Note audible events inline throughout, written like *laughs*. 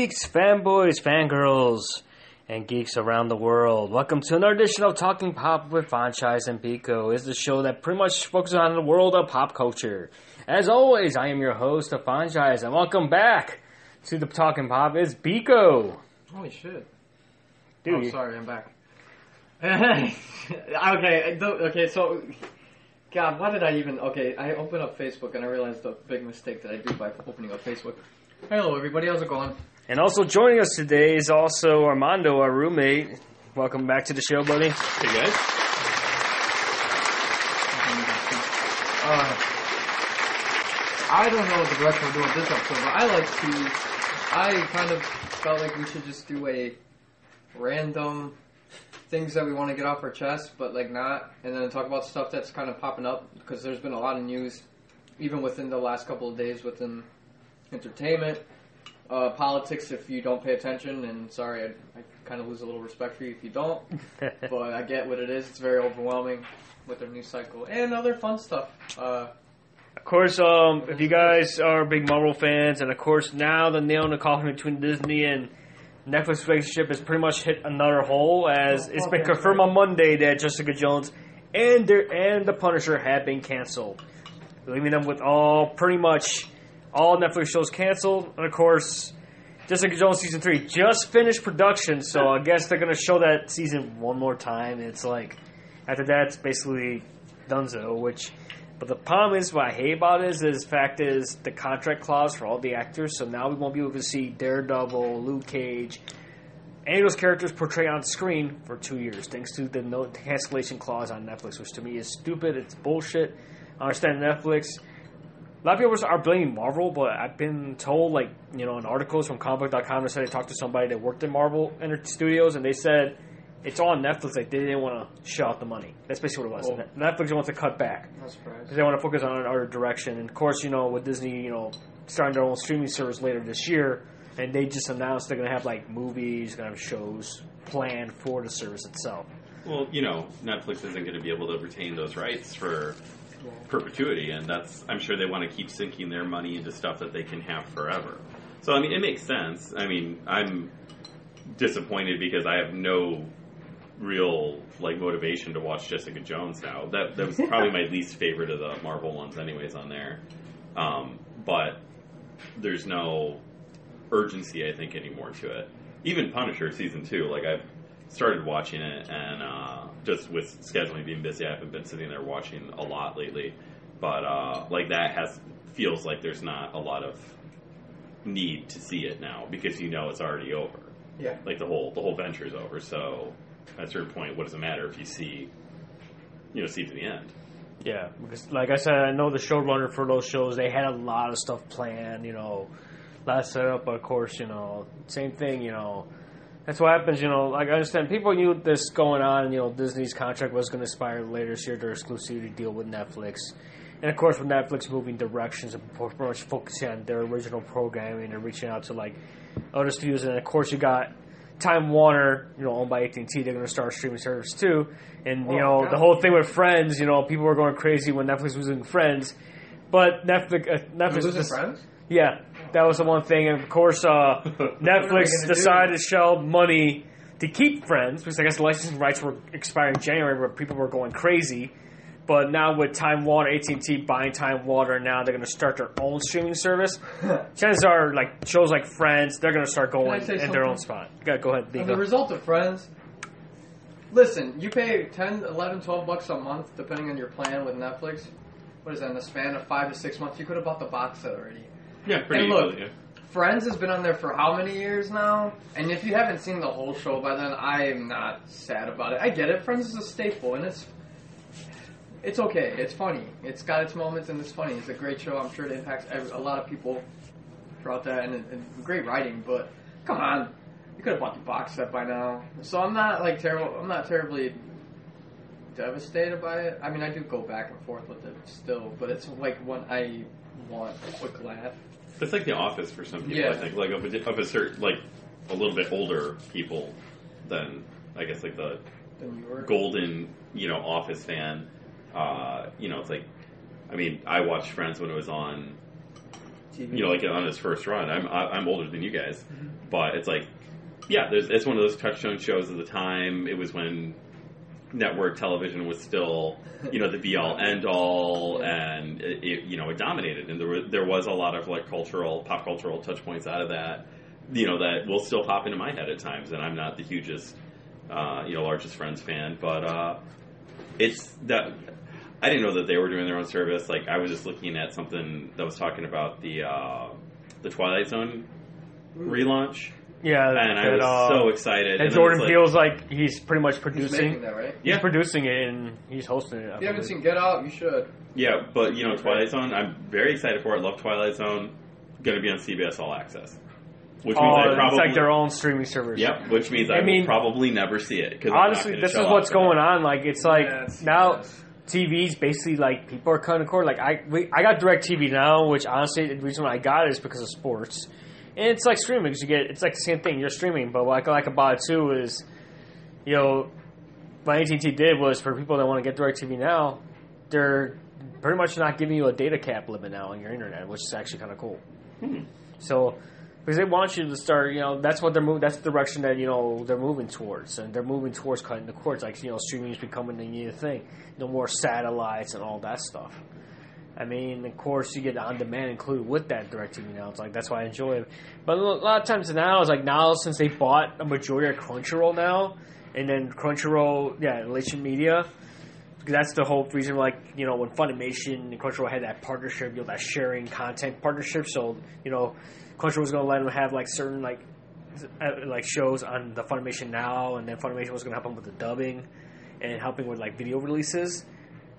Geeks, fanboys, fangirls, and geeks around the world. Welcome to another edition of Talking Pop with Franchise and Pico. It's the show that pretty much focuses on the world of pop culture. As always, I am your host, of Franchise, and welcome back to the Talking Pop. It's Pico. Holy shit. Dude, oh, sorry, I'm back. *laughs* okay, okay, so. God, why did I even. Okay, I opened up Facebook and I realized the big mistake that I do by opening up Facebook. Hello, everybody, how's it going? And also joining us today is also Armando, our roommate. Welcome back to the show, buddy. Hey guys. Uh, I don't know what the direction we're doing with this episode, but I like to. I kind of felt like we should just do a random things that we want to get off our chest, but like not, and then talk about stuff that's kind of popping up because there's been a lot of news, even within the last couple of days within entertainment, uh, politics. If you don't pay attention, and sorry, I, I kind of lose a little respect for you if you don't *laughs* but I get what it is. It's very overwhelming with their news cycle and other fun stuff. Uh, Of course, um, if you *laughs* guys are big Marvel fans, and of course now the nail in the coffin between Disney and Netflix relationship has pretty much hit another hole, as Oh, it's been confirmed on Monday that Jessica Jones and their, and the Punisher have been canceled, leaving them with all pretty much all Netflix shows canceled. And of course, Jessica Jones season three just finished production, so I guess they're gonna show that season one more time. It's like after that, it's basically Dunzo, which. But the problem is, what I hate about it is, is the fact is the contract clause for all the actors. So now we won't be able to see Daredevil, Luke Cage, any of those characters portrayed on screen for two years, thanks to the no cancellation clause on Netflix, which to me is stupid. It's bullshit. I understand Netflix. A lot of people are blaming Marvel, but I've been told, like, you know, in articles from comicbook.com, they said they talked to somebody that worked in Marvel Studios, and they said it's on Netflix. Like, they didn't want to shut out the money. That's basically what it was. Oh. Netflix wants to cut back because they want to focus on another direction. And of course, you know, with Disney, you know, starting their own streaming service later this year, and they just announced they're going to have like movies, going to have shows planned for the service itself. Well, you know, Netflix isn't going to be able to retain those rights for perpetuity, and that's I'm sure they want to keep sinking their money into stuff that they can have forever. So I mean, it makes sense. I mean, I'm disappointed because I have no real like motivation to watch Jessica Jones now. That that was *laughs* probably my least favorite of the Marvel ones, anyways, on there. Um, but there's no urgency, I think, anymore to it. Even Punisher season two, like I've started watching it, and uh, just with scheduling being busy, I haven't been sitting there watching a lot lately. But uh, like that has feels like there's not a lot of need to see it now because you know it's already over. Yeah. Like the whole the whole venture's over. So at a certain point, what does it matter if you see, you know, see to the end? Yeah, because like I said, I know the showrunner for those shows. They had a lot of stuff planned, you know, last setup. But of course, you know, same thing. You know, that's what happens. You know, like I understand people knew this going on. And, You know, Disney's contract was going to expire later this year. Their exclusivity deal with Netflix, and of course, with Netflix moving directions and pretty much focusing on their original programming and reaching out to like other studios, and of course, you got. Time Warner, you know, owned by AT and T, they're going to start a streaming service too. And you Oh, know, God. the whole thing with Friends, you know, people were going crazy when Netflix was doing Friends, but Netflix, uh, Netflix, losing just- friends? yeah, that was the one thing. And of course, uh, *laughs* Netflix gonna do? decided to shell money to keep Friends because I guess the licensing rights were expiring in January, where people were going crazy. But now with Time Warner, AT and T buying Time Warner, now they're going to start their own streaming service. *laughs* Chances are, like shows like Friends, they're going to start going say in their own something? spot. Go, go ahead, As a result of Friends, listen, you pay 10, 11, 12 bucks a month, depending on your plan with Netflix. What is that, in the span of five to six months? You could have bought the box set already. Yeah, pretty And look, easily. Yeah. Friends has been on there for how many years now? And if you haven't seen the whole show by then, I am not sad about it. I get it. Friends is a staple, and it's it's okay. It's funny. It's got its moments, and it's funny. It's a great show. I'm sure it impacts every, a lot of people throughout that, and, and great writing. But come on, you could have bought the box set by now. So I'm not like terrible. I'm not terribly devastated by it. I mean, I do go back and forth with it still, but it's like when I want a quick laugh. It's like The Office for some people. Yeah. I think like of a, of a certain like a little bit older people than I guess like the Than you were. golden you know Office fan. Uh, you know, it's like I mean I watched Friends when it was on TV. you know, like on its first run. I'm I- I'm older than you guys, but it's like, yeah, there's it's one of those touchstone shows of the time. It was when network television was still, you know, the be all end all, and it, it, you know it dominated, and there was there was a lot of like cultural pop cultural touch points out of that, you know, that will still pop into my head at times. And I'm not the hugest, uh, you know, largest Friends fan, but uh, it's that. I didn't know that they were doing their own service. Like I was just looking at something that was talking about the uh, the Twilight Zone relaunch, Yeah, and I that, was uh, so excited. And then Jordan it's like- Peele's like he's pretty much producing. making that, right? He's Yeah. producing it and he's hosting it. I If you haven't seen Get Out, you should. Yeah, but you know, Twilight Zone. I'm very excited for it. Love Twilight Zone. Going to be on CBS All Access, which means Oh, I it's probably like their own streaming service. Yep, which means I, I mean- will probably never see it because Honestly, this is what's going on. Like, it's like Yeah, it's- now yes. TV's basically like people are cutting the cord. Like, I we, I got Direct TV now, which honestly the reason why I got it is because of sports. And it's like streaming because you get it's like the same thing. You're streaming, but what I like about it too is, you know, what AT&T did was for people that want to get Direct TV now, they're pretty much not giving you a data cap limit now on your internet, which is actually kind of cool. Hmm. So, because they want you to start, you know, that's what they're moving. That's the direction that you know they're moving towards, and they're moving towards cutting the cords. Like you know, streaming is becoming the new thing. No more satellites and all that stuff. I mean, of course, you get on demand included with that DirecTV now. It's like that's why I enjoy it. But a lot of times now, it's like now since they bought a majority of Crunchyroll now, and then Crunchyroll, yeah, Ellation Media. That's the whole reason, like you know, when Funimation and Crunchyroll had that partnership, you know, that sharing content partnership. So you know, Crunchyroll was going to let them have like certain like uh, like shows on the Funimation now, and then Funimation was going to help them with the dubbing and helping with like video releases.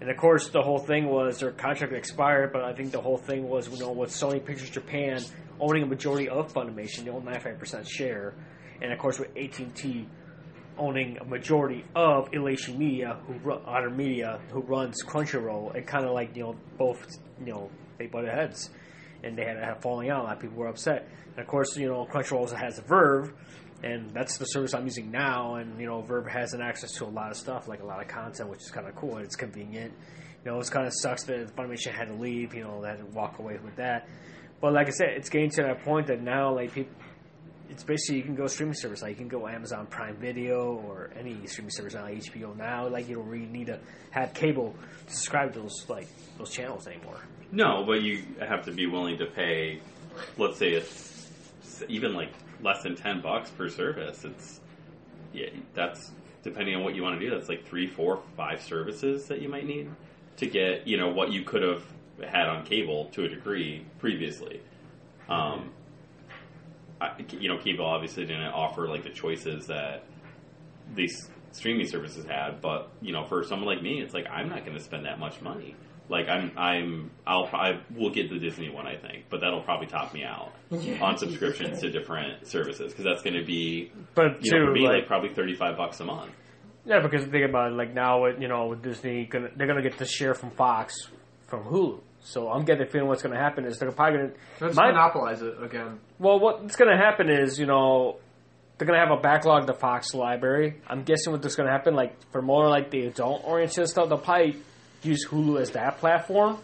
And of course, the whole thing was their contract expired, but I think the whole thing was you know with Sony Pictures Japan owning a majority of Funimation, they own 95% share, and of course with AT&T owning a majority of Ellation Media, who run, Media, who runs Crunchyroll, it kind of like you know both you know they butted heads, and they had a falling out. A lot of people were upset, and of course you know Crunchyroll also has a VRV, and that's the service I'm using now, and you know VRV has an access to a lot of stuff, like a lot of content, which is kind of cool and it's convenient. You know, it's kind of sucks that Funimation had to leave. You know, they had to walk away with that. But like I said, it's getting to that point that now, like people, it's basically you can go streaming service. Like you can go Amazon Prime Video or any streaming service now, HBO Now. Like you don't really need to have cable to subscribe to those like those channels anymore. No, but you have to be willing to pay. Let's say it's even like less than ten bucks per service. It's yeah, that's depending on what you want to do. That's like three, four, five services that you might need to get you know what you could have had on cable to a degree previously. Um, I, you know, cable obviously didn't offer like the choices that these streaming services had, but you know, for someone like me, it's like I'm not going to spend that much money. Like I'm, I'm, I'll, I will get the Disney one, I think, but that'll probably top me out *laughs* on *laughs* subscriptions to different services because that's going to be, But you too, know, for me, like, like probably thirty five bucks a month. yeah, because think about it, like now with you know with Disney, gonna, they're gonna get the share from Fox from Hulu. So I'm getting the feeling what's gonna happen is they're probably gonna monopolize it again. Well, what's going to happen is, you know, they're going to have a backlog of the Fox library. I'm guessing what's going to happen, like, for more, like, the adult-oriented stuff, they'll probably use Hulu as that platform.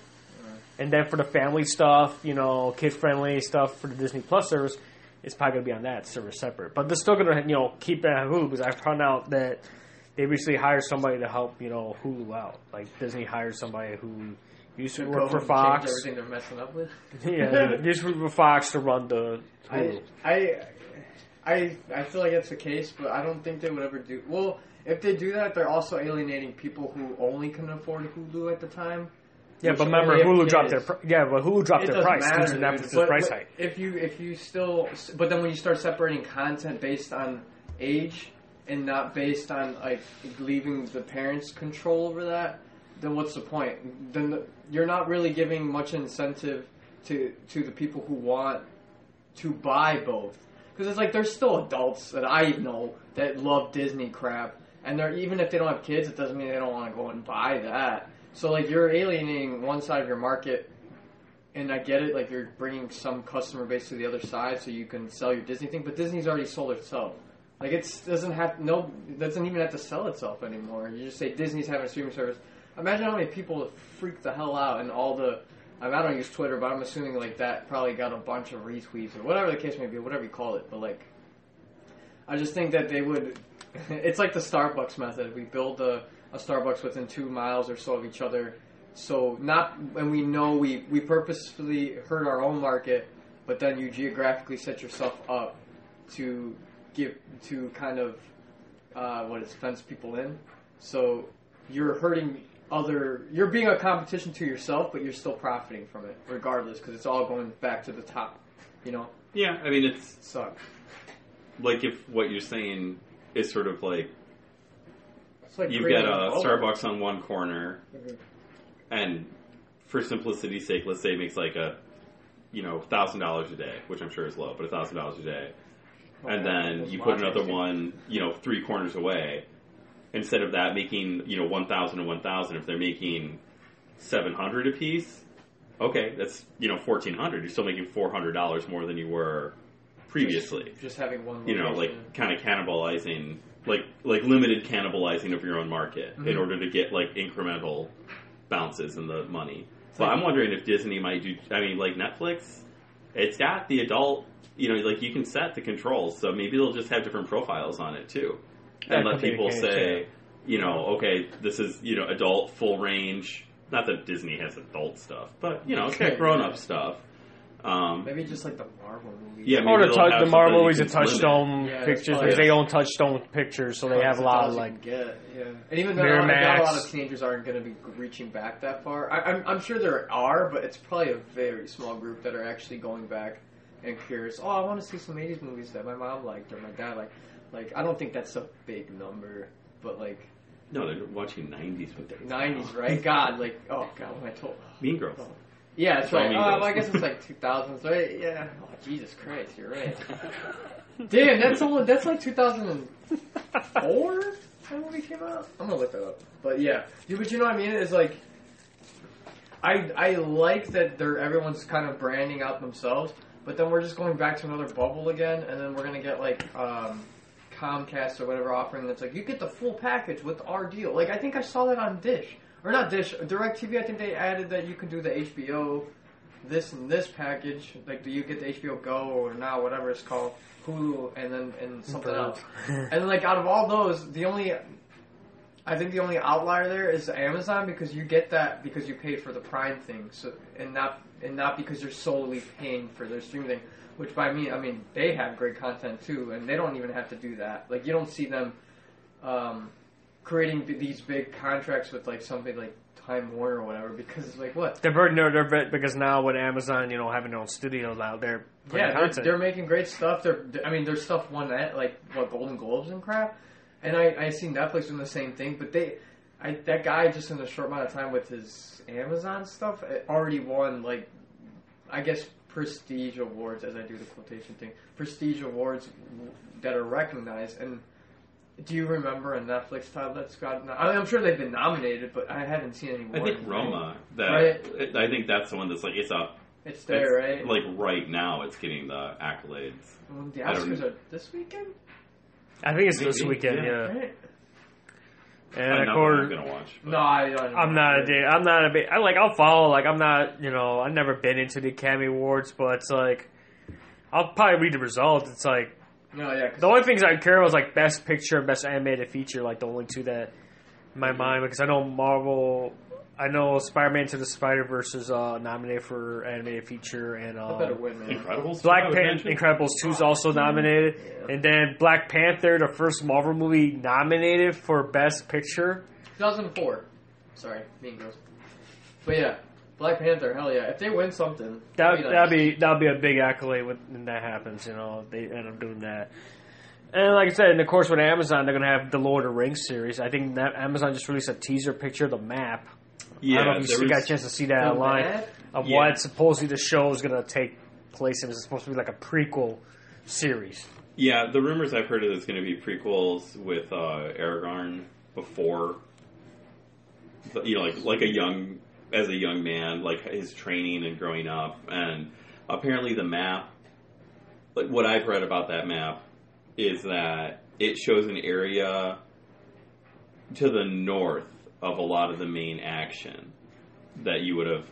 And then for the family stuff, you know, kid-friendly stuff for the Disney Plus service, it's probably going to be on that service separate. But they're still going to, you know, keep it on Hulu because I found out that they recently hired somebody to help, you know, Hulu out. Like, Disney hired somebody who used to work for Fox. Everything they're messing up with. *laughs* yeah, *laughs* used to work for Fox to run the Hulu. I, I, I, I feel like that's the case, but I don't think they would ever do. Well, if they do that, they're also alienating people who only can afford Hulu at the time. Yeah, but remember, Hulu dropped their pr- yeah, but Hulu dropped It their price matter, due to. Netflix's But- price hike. If you if you still, but then when you start separating content based on age and not based on like leaving the parents control over that, then what's the point? Then the, you're not really giving much incentive to to the people who want to buy both. Because it's like there's still adults that I know that love Disney crap, and they're even if they don't have kids, it doesn't mean they don't want to go and buy that. So like you're alienating one side of your market, and I get it. Like you're bringing some customer base to the other side, so you can sell your Disney thing. But Disney's already sold itself. Like it doesn't have no doesn't even have to sell itself anymore. You just say Disney's having a streaming service. Imagine how many people freak the hell out and all the I, I don't use Twitter, but I'm assuming like that probably got a bunch of retweets or whatever the case may be, whatever you call it. But like, I just think that they would. *laughs* It's like the Starbucks method. We build a, a Starbucks within two miles or so of each other. So not when we know we we purposefully hurt our own market, but then you geographically set yourself up to give to kind of uh, what is fence people in. So you're hurting other. You're being a competition to yourself, but you're still profiting from it regardless because it's all going back to the top. You know, Yeah, I mean it's sucks. like if what you're saying is sort of like It's like you've got a. Starbucks on one corner, Mhm. and for simplicity's sake, let's say it makes like a you know thousand dollars a day, which I'm sure is low, but a thousand dollars a day, and then you put another one, you know, three corners away. Instead of that making you know one thousand and one thousand, if they're making seven hundred a piece, okay, that's you know fourteen hundred. You're still making four hundred dollars more than you were previously Just, just having one. you know, like kind of cannibalizing, like like limited cannibalizing of your own market in Mhm. order to get like incremental bounces in the money. So like- I'm wondering if Disney might do. I mean, like Netflix, it's got the adult. You know, like you can set the controls, so maybe they'll just have different profiles on it too, Yeah, and let people say, you know, okay, this is you know adult full range. Not that Disney has adult stuff, but you know, it's got grown up stuff. Um, maybe just like the Marvel movies. Yeah, Or the, they'll the Marvel movies, you the. Touchstone Yeah, pictures, probably- because they own Touchstone pictures, so they have a lot of like. get, yeah. And even though I doubt a lot of teenagers aren't going to be reaching back that far, I, I'm, I'm sure there are, but it's probably a very small group that are actually going back and curious. Oh, I want to see some '80s movies that my mom liked or my dad liked. Like, I don't think that's a big number, but like no, they're watching '90s with their '90s, right? God, like, oh God, what am I told? Mean Girls. Oh. Yeah, that's right. Uh, well, I guess it's like 2000s, right? Yeah. Oh, Jesus Christ, you're right. *laughs* Damn, that's only that's like 2004. That movie came out. I'm gonna look that up. But yeah, but you know what I mean? It's like I I like that they're everyone's kind of branding out themselves, but then we're just going back to another bubble again, and then we're gonna get like um, Comcast or whatever offering that's like you get the full package with our deal. Like I think I saw that on Dish or not Dish, Directv. I think they added that you can do the HBO this and this package. Like do you get the HBO Go or now whatever it's called Hulu and then and something else. *laughs* And like out of all those, the only I think the only outlier there is Amazon because you get that because you paid for the Prime thing, so and not and not because you're solely paying for their streaming thing. Which by me, I mean they have great content too, and they don't even have to do that. Like you don't see them um, creating b- these big contracts with like something like Time Warner or whatever because it's like what They're very they're, they're because now with Amazon, you know, having their own studios out there, Yeah, they're, they're making great stuff. They're, I mean, their stuff won that like what Golden Globes and crap. And I I see Netflix doing the same thing, but they, I that guy just in a short amount of time with his Amazon stuff it already won like, I guess prestige awards as I do the quotation thing, prestige awards that are recognized. And do you remember a Netflix title that's got? I mean, I'm sure they've been nominated, but I haven't seen any. I think. Roma. That Right. I think that's the one that's like it's up. It's there, it's, right? Like right now, it's getting the accolades. Well, the Oscars are this weekend, I think it's this weekend, yeah. yeah. right? And I'm of not course, gonna watch. But No, I don't. I'm not a big, I'm not a big. I like I'll follow. Like I'm not, you know, I've never been into the Academy Awards, but it's like I'll probably read the results. It's like No, yeah. 'cause- the only things I care about is like best picture and best animated feature, like the only two that in my mind because I know Marvel. I know Spider-Man to the Spider-Verse is uh, nominated for animated feature, and I better um, win, man. Incredibles. Black Panther. Incredibles 2 is also nominated, Yeah. and then Black Panther, the first Marvel movie nominated for best picture. 2004. Sorry, Mean Girls. But yeah, Black Panther. Hell yeah! If they win something, That nice. that'd be that'd be a big accolade when, when that happens. You know, they end up doing that. And like I said, and of course with Amazon, they're gonna have the Lord of the Rings series. I think that Amazon just released a teaser picture of the map. Yeah, I don't know if you got a chance to see that The online map? of Yeah. what supposedly the show is gonna take place in. It's supposed to be like a prequel series. Yeah, the rumors I've heard is it's going to be prequels with uh, Aragorn before, you know, like like a young as a young man, like his training and growing up, and apparently the map, like what I've read about that map, is that it shows an area to the north of a lot of the main action that you would have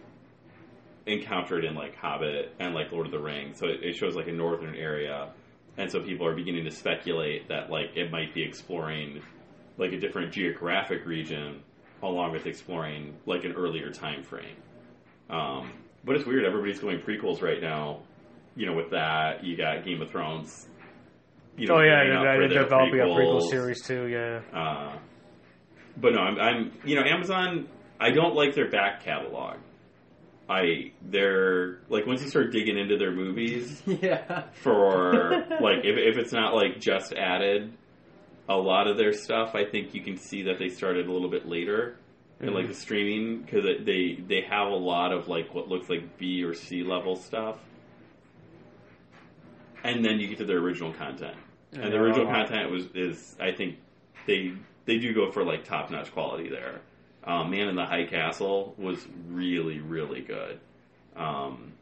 encountered in like Hobbit and like Lord of the Rings. So it, it shows like a northern area, and so people are beginning to speculate that like it might be exploring like a different geographic region along with exploring like an earlier time frame. Um, but it's weird. Everybody's going prequels right now. You know, with that you got Game of Thrones. You know, oh yeah, gearing up they're, for they're developing a prequel series too. Yeah. Uh, but no, I'm, I'm, you know, Amazon. I don't like their back catalog. I they're like once you start digging into their movies *laughs* yeah. for *laughs* like if if it's not like just added, a lot of their stuff I think you can see that they started a little bit later in like the streaming because they they have a lot of like what looks like B or C level stuff, and then you get to their original content. And the original content was is I think they they do go for like top notch quality there. Um, Man in the High Castle was really really good. Um,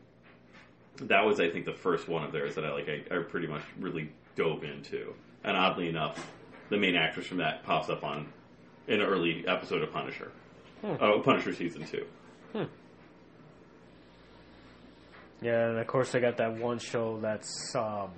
that was I think the first one of theirs that I like I, I pretty much really dove into. And oddly enough, the main actress from that pops up on an early episode of Punisher. Oh, Punisher season two. Yeah, and of course they got that one show that's um,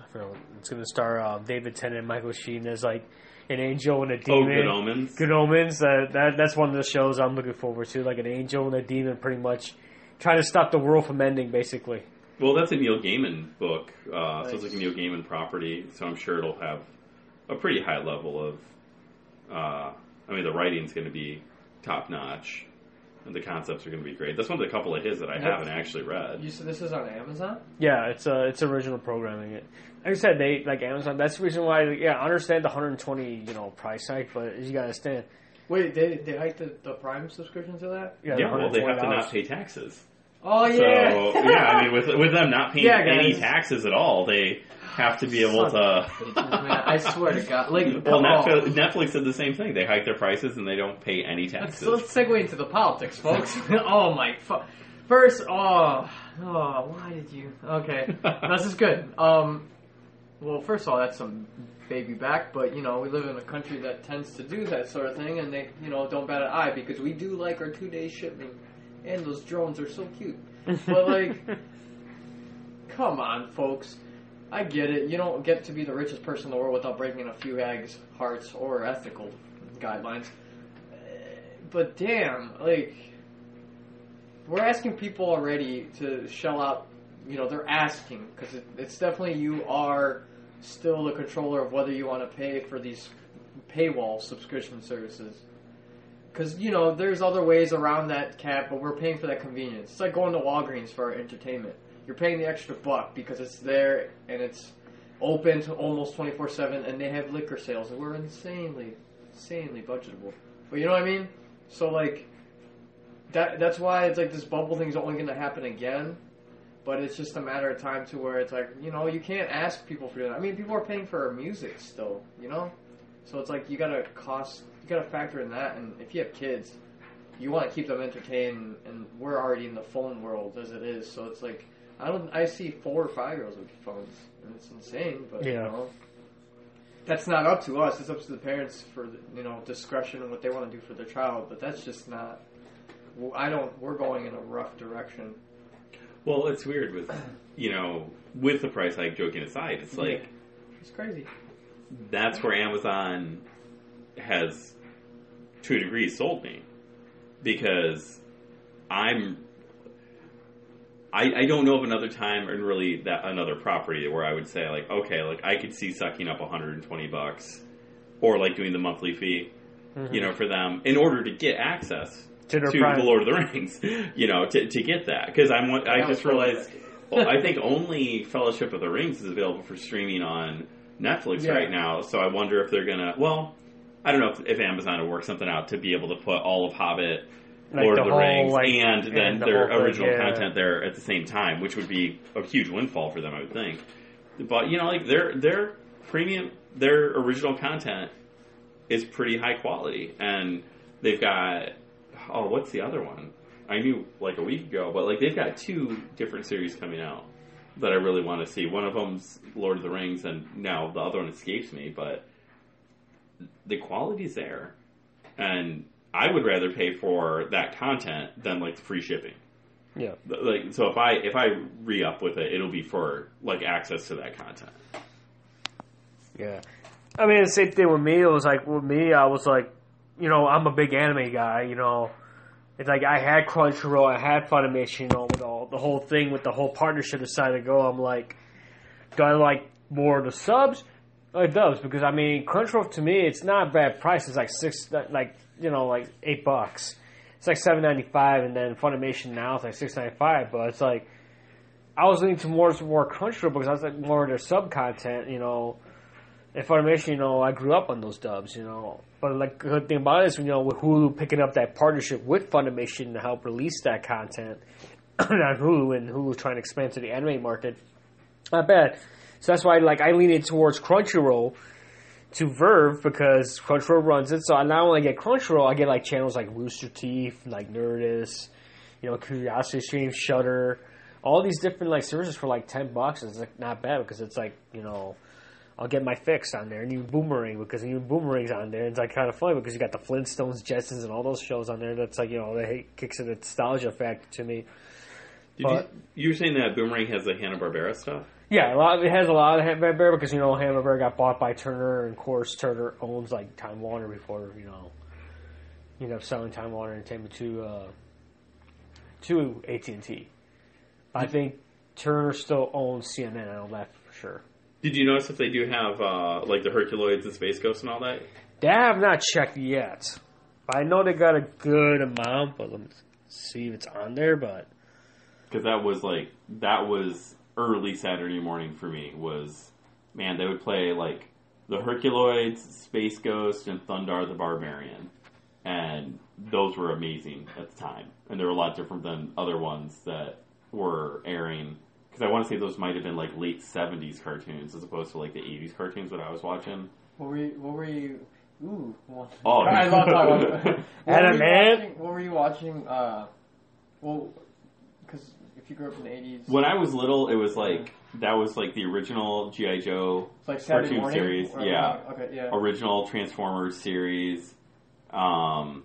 I forget what, it's going to star uh, David Tennant and Michael Sheen as like an angel and a Oh, demon. Good Omens. Good Omens. Uh, that that's one of the shows I'm looking forward to. Like an angel and a demon, pretty much trying to stop the world from ending, basically. Well, that's a Neil Gaiman book, uh, so it's like a Neil Gaiman property. So I'm sure it'll have a pretty high level of. Uh, I mean, the writing's going to be top notch, and the concepts are going to be great. That's one of the couple of his that I Yep. haven't actually read. You said this is on Amazon? Yeah, it's uh, it's original programming. It like I said, they like Amazon. That's the reason why. Yeah, I understand the 120 you know price hike, but you gotta understand. Wait, they they hiked the, the Prime subscription to that? Yeah, Yeah, the well, they have to not pay taxes. Oh So yeah. yeah, I mean, with with them not *laughs* paying Yeah, any taxes at all, they have to be able to. Man, I swear to God, like *laughs* Well. Netflix, Netflix did the same thing. They hike their prices and they don't pay any Let's, taxes. let's segue into the politics, folks. *laughs* oh my fu- First, oh, oh, why did you? Okay, *laughs* this is good. Um, well, first of all, that's some baby back, but you know, we live in a country that tends to do that sort of thing, and they, you know, don't bat an eye because we do like our two-day shipping, and those drones are so cute. But like, come on, folks. I get it. You don't get to be the richest person in the world without breaking a few eggs, hearts, or ethical guidelines. But damn, like, we're asking people already to shell out. You know, they're asking because it, it's definitely you are still the controller of whether you want to pay for these paywall subscription services. Because you know, there's other ways around that cap, but we're paying for that convenience. It's like going to Walgreens for our entertainment. You're paying the extra buck because it's there and it's open to almost 24 seven, and they have liquor sales, and we're insanely, insanely budgetable. But you know what I mean? So like, that that's why it's like this bubble thing's only going to happen again. But it's just a matter of time to where it's like you know you can't ask people for that. I mean, people are paying for our music still, you know. So it's like you gotta cost, you gotta factor in that, and if you have kids, you want to keep them entertained, and we're already in the phone world as it is. So it's like I don't, I see four or five year olds with phones, and it's insane. But you Yeah. know, that's not up to us. It's up to the parents for you know discretion and what they want to do for their child. But that's just not. I don't. We're going in a rough direction. Well, it's weird with you know with the price hike. Joking aside, it's like It's crazy. that's where Amazon has, to a degree, sold me because I'm. I, I don't know of another time and really that another property where I would say like okay like I could see sucking up 120 bucks or like doing the monthly fee you mm-hmm. know for them in order to get access To to Prime. the Lord of the Rings *laughs* you know to, to get that because I'm I That just realized *laughs* well, I think only Fellowship of the Rings is available for streaming on Netflix Yeah. right now. So I wonder if they're gonna. Well, I don't know if, if Amazon will work something out to be able to put all of Hobbit, Like Lord the of the whole, Rings, like, and then and the their thing, original yeah. content there at the same time, which would be a huge windfall for them, I would think. But you know, like their their premium, their original content is pretty high quality, and they've got oh, what's the other one? I knew like a week ago, but like they've got two different series coming out that I really want to see. One of them's Lord of the Rings, and now the other one escapes me, but the quality's there, and I would rather pay for that content than like the free shipping. Yeah. Like so, if I if I re up with it, it'll be for like access to that content. Yeah. I mean, the same thing with me. It was like, with me, I was like, you know, I'm a big anime guy, you know. It's like I had Crunchyroll, I had Funimation, you know, with all the whole thing, with the whole partnership decided to go. I'm like, do I like more of the subs or does Because, I mean, Crunchyroll to me, it's not a bad price. It's like six, like, you know, like eight bucks. It's like seven ninety five, and then Funimation now it's like six ninety five. But it's like I was leaning to more more Crunchyroll because I was like more of their sub content, you know. And Funimation, you know, I grew up on those dubs, you know. But like the good thing about it is, you know, with Hulu picking up that partnership with Funimation to help release that content *clears throat* on Hulu, and Hulu trying to expand to the anime market, not bad. So that's why, like, I lean it towards Crunchyroll to VRV because Crunchyroll runs it. So I not only get Crunchyroll, I get like channels like Rooster Teeth, like Nerdist, you know, Curiosity Stream, Shudder, all these different like services for like ten bucks. It's like not bad because it's like you know. I'll get my fix on there, and even Boomerang because even Boomerang's on there. It's like kind of funny because you got the Flintstones, Jetsons, and all those shows on there. That's like you know, they kicks a nostalgia factor to me. Did But- you you're saying that Boomerang has the Hanna Barbera stuff? Yeah, a lot. It has a lot of Hanna because you know Hanna Barbera got bought by Turner, and of course Turner owns like Time Warner before you know you up selling Time Warner Entertainment to uh, to AT and T. I think Turner still owns CNN. I know that for sure. Did you notice if they do have uh, like the Herculoids and Space Ghost and all that? That I have not checked yet. I know they got a good amount, but let me see if it's on there. But Because that was like that was early Saturday morning for me. Was man, they would play like the Herculoids, Space Ghost, and Thundarr the Barbarian, and those were amazing at the time. And they were a lot different than other ones that were airing. Because I want to say those might have been like late '70s cartoons as opposed to like the '80s cartoons that I was watching. What were you? What were you? Ooh. well- Oh, *laughs* I love talking about it. What Adam were you Man? watching- What were you watching? Uh, well, because if you grew up in the '80s, When I was little, it was like that was like the original GI Joe it's like Saturday cartoon morning. series, or- yeah. Okay. Yeah. original Transformers series. Um,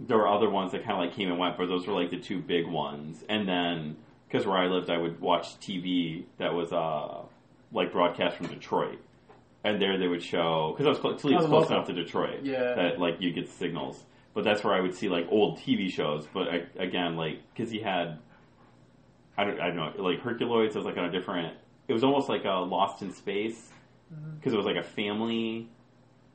there were other ones that kind of like came and went, but those were like the two big ones. And then because where I lived, I would watch TV that was uh like broadcast from Detroit, and there they would show because I was close, Toledo's Oh, close local. enough to Detroit Yeah. that like you get signals. But that's where I would see like old TV shows. But I, again, like because he had, I don't, I don't know, like Herculoids was like on a different. It was almost like a Lost in Space because it was like a family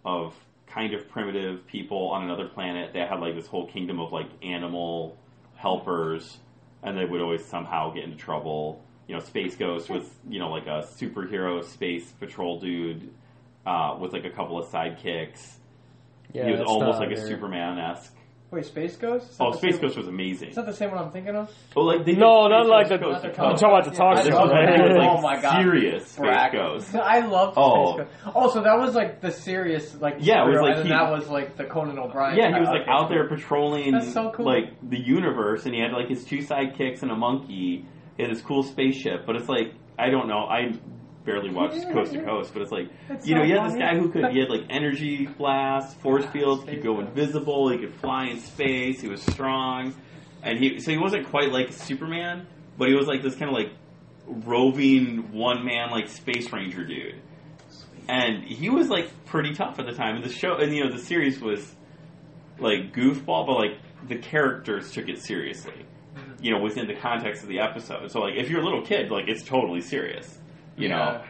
of kind of primitive people on another planet that had like this whole kingdom of like animal helpers, and they would always somehow get into trouble. You know, Space Ghost was you know like a superhero space patrol dude uh, with like a couple of sidekicks. yeah, he was almost like a. Superman esque. Wait, Space Ghost? Is that Oh, the Space same- Ghost was amazing. Is that the same one I'm thinking of? Oh, like they did No, Space not like Ghost the- Coast not to the I'm Coast. talking about the talk I This show. was when that. it was, like, Oh my God. serious Space Brack. Ghost. I loved Oh. Space Ghost. Oh, so that was like the serious, like Yeah, it was superhero, like and then he- that was like the Conan O'Brien. Yeah, he was like out there patrolling That's so cool. like the universe, and he had like his two sidekicks and a monkey. He had this cool spaceship, but it's like I don't know. I barely watched Coast to Coast, but it's like It's you know, you had this guy who could he had like energy blasts, force fields, he could go invisible, he could fly in space, he was strong, and he so he wasn't quite like Superman, but he was like this kind of like roving one man like space ranger dude. And he was like pretty tough at the time. And the show, and you know, the series was like goofball, but like the characters took it seriously. You know, within the context of the episode. So like, if you're a little kid, like it's totally serious. You know.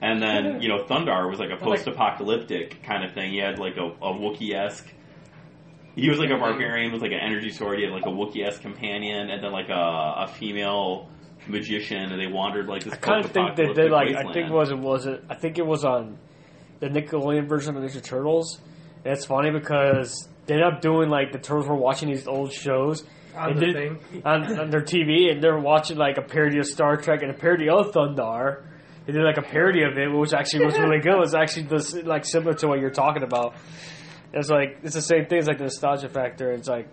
And then you know, Thundarr was like a post-apocalyptic kind of thing. He had like a, a Wookiee-esque. He was like a barbarian with like an energy sword. He had like a Wookiee-esque companion, and then like a, a female magician, and they wandered like this. I kind of think they did like I wasteland. think was it was it I think it was on the Nickelodeon version of Ninja Turtles. And it's funny because they ended up doing like the turtles were watching these old shows On the did- thing. on, on their TV and they're watching like a parody of Star Trek and a parody of Thundarr. They did like a parody of it, which actually was really good. It was actually this, like similar to what you're talking about. It's like it's the same thing. It's like the nostalgia factor. It's like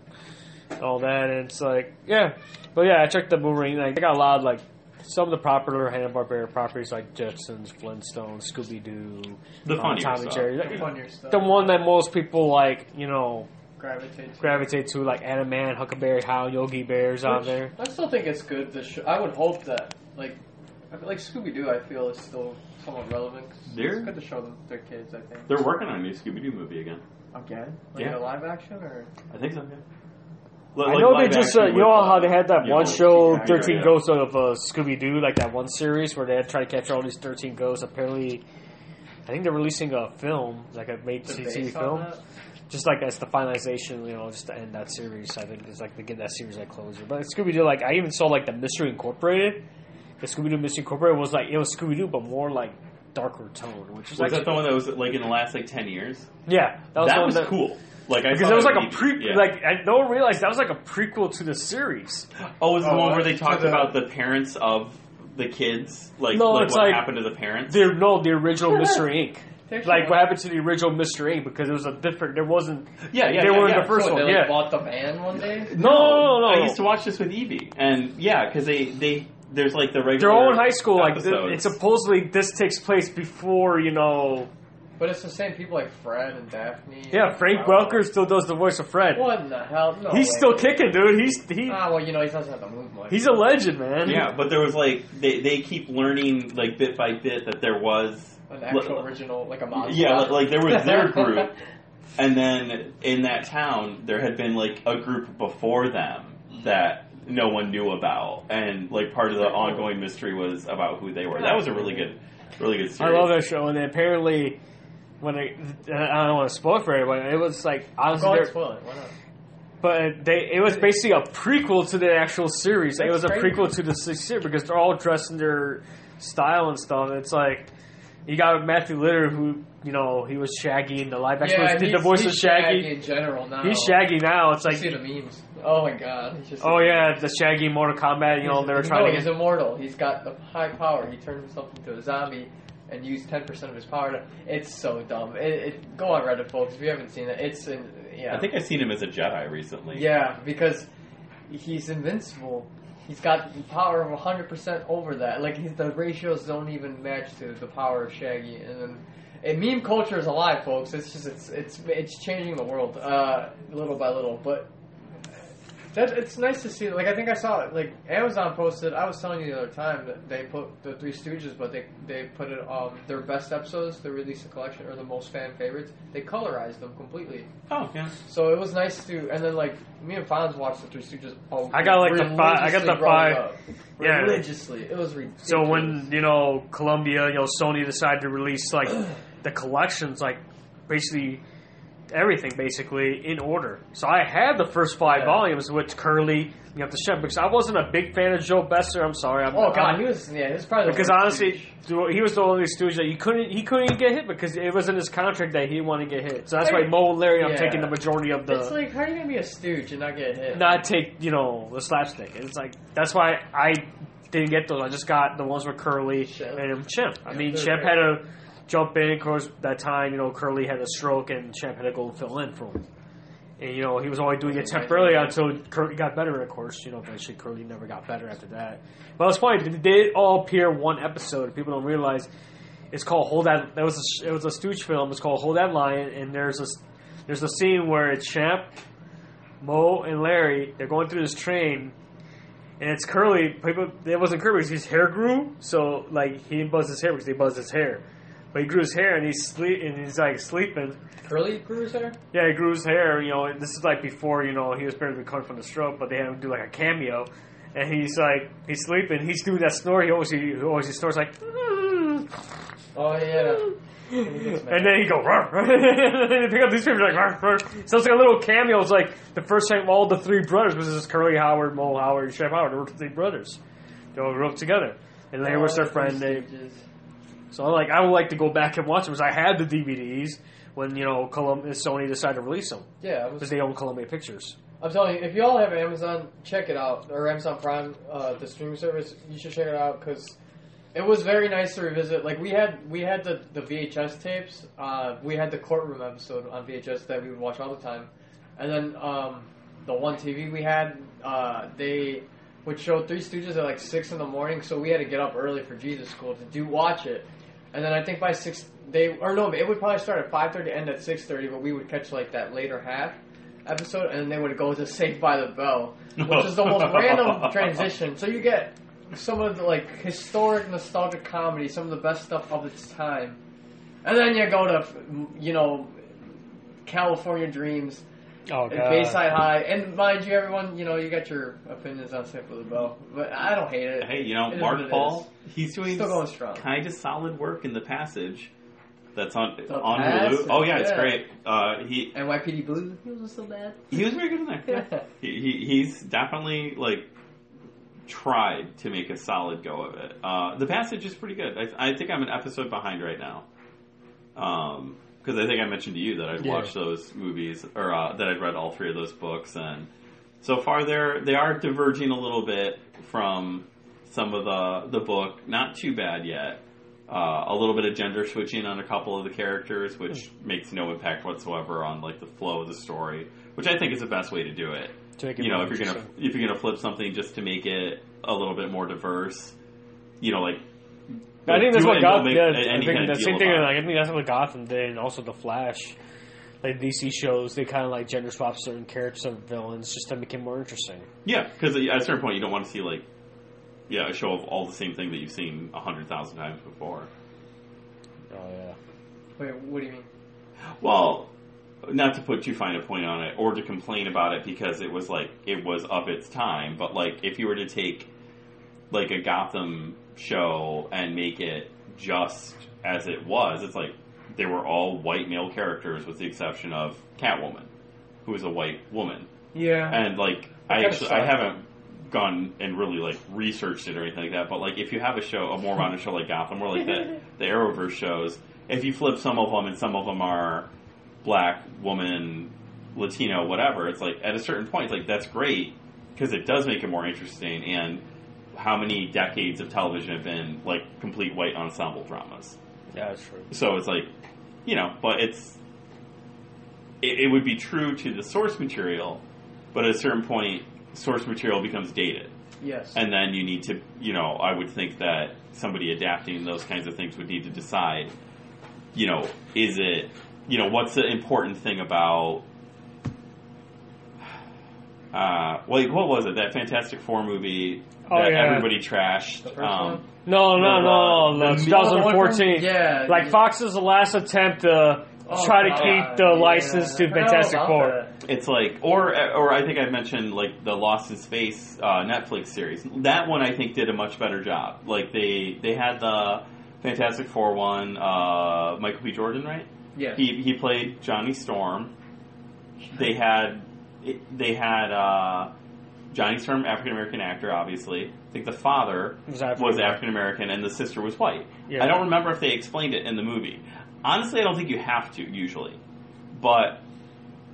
all that, and it's like yeah, but yeah, I checked the Boomerang. Like they got a lot of like some of the popular Hanna Barbera properties like Jetsons, Flintstones, Scooby Doo, the um, funnier Tom and stuff. Jerry. The funnier stuff. The one that most people like, you know, gravitate. To. gravitate to like Animan, Huckleberry Hound, Yogi Bears out Which there. I still think it's good. To sh- I would hope that like, I feel like Scooby Doo. I feel is still somewhat relevant. 'cause They're- It's good to show them their kids. I think. They're working on a new Scooby Doo movie again. Again, like Yeah. a live action or I think so. Yeah. I know they just, uh, you know how they had that Yeah, one well, show, yeah, 13 yeah. Ghosts of uh, Scooby Doo, like that one series where they had to try to capture all these 13 ghosts. Apparently, I think they're releasing a film, like a made the TV base on film. that? Just like that's the finalization, you know, just to end that series. I think it's like to get that series that closure. But Scooby Doo, like I even saw like the Mystery Incorporated. The Scooby Doo Mystery Incorporated was like it was Scooby Doo, but more like darker tone, which is Was actually that the one that was like in the last like ten years? yeah, that was that was that, cool. Like I because saw it was like a on pre, yeah. like I no one realized that was like a prequel to the series. oh, was it the Oh, one where they talked the- about the parents of the kids, like, No, like it's what like- happened to the parents? The no, the original *laughs* Mystery Inc. There's Like one. what happened to the original Mystery Inc. Because it was a different. There wasn't. yeah, yeah, they yeah, were in the first So one. They like yeah. bought the van one day. No, no, no, no. I used to watch this with Evie, and yeah, because they they there's like the regular. They're all in high school. Like th- episodes. it's supposedly this takes place before you know. But it's the same people like Fred and Daphne. Yeah, and Frank Ralph. Welker still does the voice of Fred. What in the hell? No He's way. still kicking, dude. He's he. Ah, well, you know he doesn't have to move much. He's a legend, man. Yeah, but there was like they they keep learning like bit by bit that there was an actual Li- original, like a mod. Yeah, like, like there was their group, *laughs* and then in that town there had been like a group before them that no one knew about, and like part of the ongoing mystery was about who they were. That was a really good, really good series. I love that show. And then apparently, when I I don't want to spoil for everybody, it was like honestly, Go ahead, they're- spoil it. Why not? But they, it was basically a prequel to the actual series. It That's was a crazy. prequel to the se- series because they're all dressed in their style and stuff. It's like you got Matthew Lillard, who you know he was Shaggy in the live action. Yeah, did he's, the voice he's of Shaggy. in general now. He's Shaggy now. It's You like see the memes. Oh my god. He's just oh yeah, the Shaggy Mortal Kombat. You know He's- they were no, trying to he's get. immortal. He's got the high power. He turned himself into a zombie and used ten percent of his power. To, it's so dumb. It, it, go on Reddit, folks, if you haven't seen it. It's in, yeah, I think I've seen him as a Jedi recently. yeah, because he's invincible. He's got the power of hundred percent over that. Like he's, the ratios don't even match to the power of Shaggy. And then, and meme culture is alive, folks. It's just it's it's it's changing the world uh, little by little. But that it's nice to see. Like I think I saw it. Like Amazon posted. I was telling you the other time that they put the Three Stooges, but they they put it um their best episodes. They released a collection or the most fan favorites. They colorized them completely. Oh yeah. So it was nice to. And then like me and Fonz watched the Three Stooges. Oh, I got, like, the five. I got the five- Yeah. religiously. It was ridiculous. So when you know Columbia, you know Sony decided to release like the collections, like basically everything basically in order. So I had the first five Yeah. volumes with Curly, you have to shut because I wasn't a big fan of Joe Besser. I'm sorry. I'm, oh god, I'm- he was yeah, was probably because honestly, Stooge. he was the only stooge that you couldn't he couldn't even get hit because it was in his contract that he didn't want to get hit. So that's why Moe and Larry, I'm yeah. taking the majority of the. it's like how are you gonna be a stooge and not get hit? not take you know the slapstick. It's like that's why I didn't get those. I just got the ones with Curly Shemp. and Shemp. I Yeah, mean, Shemp great. had to jump in. Of course, that time you know Curly had a stroke and Shemp had to go fill in for him. And you know he was only doing it temporarily until Curly got better. Of course, you know eventually Curly never got better after that. But it's funny they did all appear one episode. People don't realize it's called Hold That. That was a, it was a Stooge film. It's called Hold That Lion. And there's a there's a scene where it's Shemp, Moe, and Larry. They're going through this train, and it's Curly. People, it wasn't Curly because his hair grew. So like he didn't buzz his hair because he buzzed his hair. But he grew his hair and he's sleep and he's like sleeping. Curly grew his hair? Yeah, he grew his hair. You know, this is like before you know he was barely recovering from the stroke, but they had him do like a cameo. And he's like, he's sleeping. He's doing that snore. He always, he always snores like. Oh yeah. *laughs* and then he go, *laughs* and they pick up these people like, "Ruff, ruff." so it's like a little cameo. It's like the first time all the three brothers was this Curly Howard, Moe Howard, and Shemp Howard. They were three brothers. They all grew up together, and Larry oh, was their friend. They, so like, I would like to go back and watch them because I had the DVDs when you know Columbia, Sony decided to release them Yeah, was because they own Columbia Pictures. I'm telling you, if you all have Amazon, check it out or Amazon Prime, uh, the streaming service. You should check it out because it was very nice to revisit. Like we had, we had the, the VHS tapes. Uh, we had the courtroom episode on VHS that we would watch all the time, and then um, the one TV we had, uh, they would show Three Stooges at like six in the morning. So we had to get up early for Jesus School to do watch it. And then I think by six, they or no, it would probably start at five thirty, end at six thirty, but we would catch like that later half. episode, and then they would go to Saved by the Bell, which is the most *laughs* random transition. So you get some of the like historic nostalgic comedy, some of the best stuff of its time, and then you go to you know California Dreams Oh and god. Bayside High, and mind you, everyone, you know, you got your opinions on Saved by the Bell, but I don't hate it. Hey, you know, It is Mark Paul, he's doing Still going strong. kind of solid work in the passage. That's on The on Passage, Hulu. Oh yeah, it's yeah. great. Uh, he NYPD Blue, he wasn't so bad. he was very good in there. Yeah. *laughs* He, he he's definitely like tried to make a solid go of it. Uh, the passage is pretty good. I, I think I'm an episode behind right now. Um, because I think I mentioned to you that I'd Yeah. watched those movies or uh, that I'd read all three of those books, and so far they're they are diverging a little bit from some of the the book. Not too bad yet. Uh, a little bit of gender switching on a couple of the characters, which makes no impact whatsoever on like the flow of the story, which I think is the best way to do it. To it You know, if you're gonna if you're gonna flip something just to make it a little bit more diverse, you know, like I think that's what Gotham. don't Yeah, I think the same thing. Like, I think that's what Gotham did, and also the Flash. Like DC shows, they kind of like gender swap certain characters and villains just to make it more interesting. Yeah, because at a certain point, you don't want to see like, yeah, a show of all the same thing that you've seen a hundred thousand times before. Oh yeah. Wait, what do you mean? Well, not to put too fine a point on it, or to complain about it because it was like it was of its time, but like if you were to take like a Gotham show and make it just as it was, it's like they were all white male characters with the exception of Catwoman, who is a white woman. Yeah. and like I actually I haven't gone and really like researched it or anything like that. But like if you have a show, a more *laughs* modern show like Gotham, or like the the Arrowverse shows, if you flip some of them and some of them are black woman, Latino, whatever, it's like at a certain point, it's like that's great because it does make it more interesting. And how many decades of television have been like complete white ensemble dramas? Yeah, that's true. So it's like, you know, but it's it, it would be true to the source material, but at a certain point, source material becomes dated, yes. and then you need to, you know, I would think that somebody adapting those kinds of things would need to decide, you know, is it, you know, what's the important thing about. Uh, like what was it? That Fantastic Four movie Oh, that yeah. everybody trashed. The first Um, one? No, no, No, no, no. the- the- 2014. Yeah. Like Fox's last attempt to Oh, try to God, keep the yeah. license to Fantastic Four. that. It's like, or or I think I mentioned like the Lost in Space uh, Netflix series. That one I think did a much better job. Like they they had the Fantastic Four one, uh, Michael B. Jordan, right? Yes. He he played Johnny Storm. They had they had uh, Johnny Storm, African American actor, obviously. I think the father Was African American and the sister was white. Yeah. I don't remember if they explained it in the movie. Honestly, I don't think you have to usually, but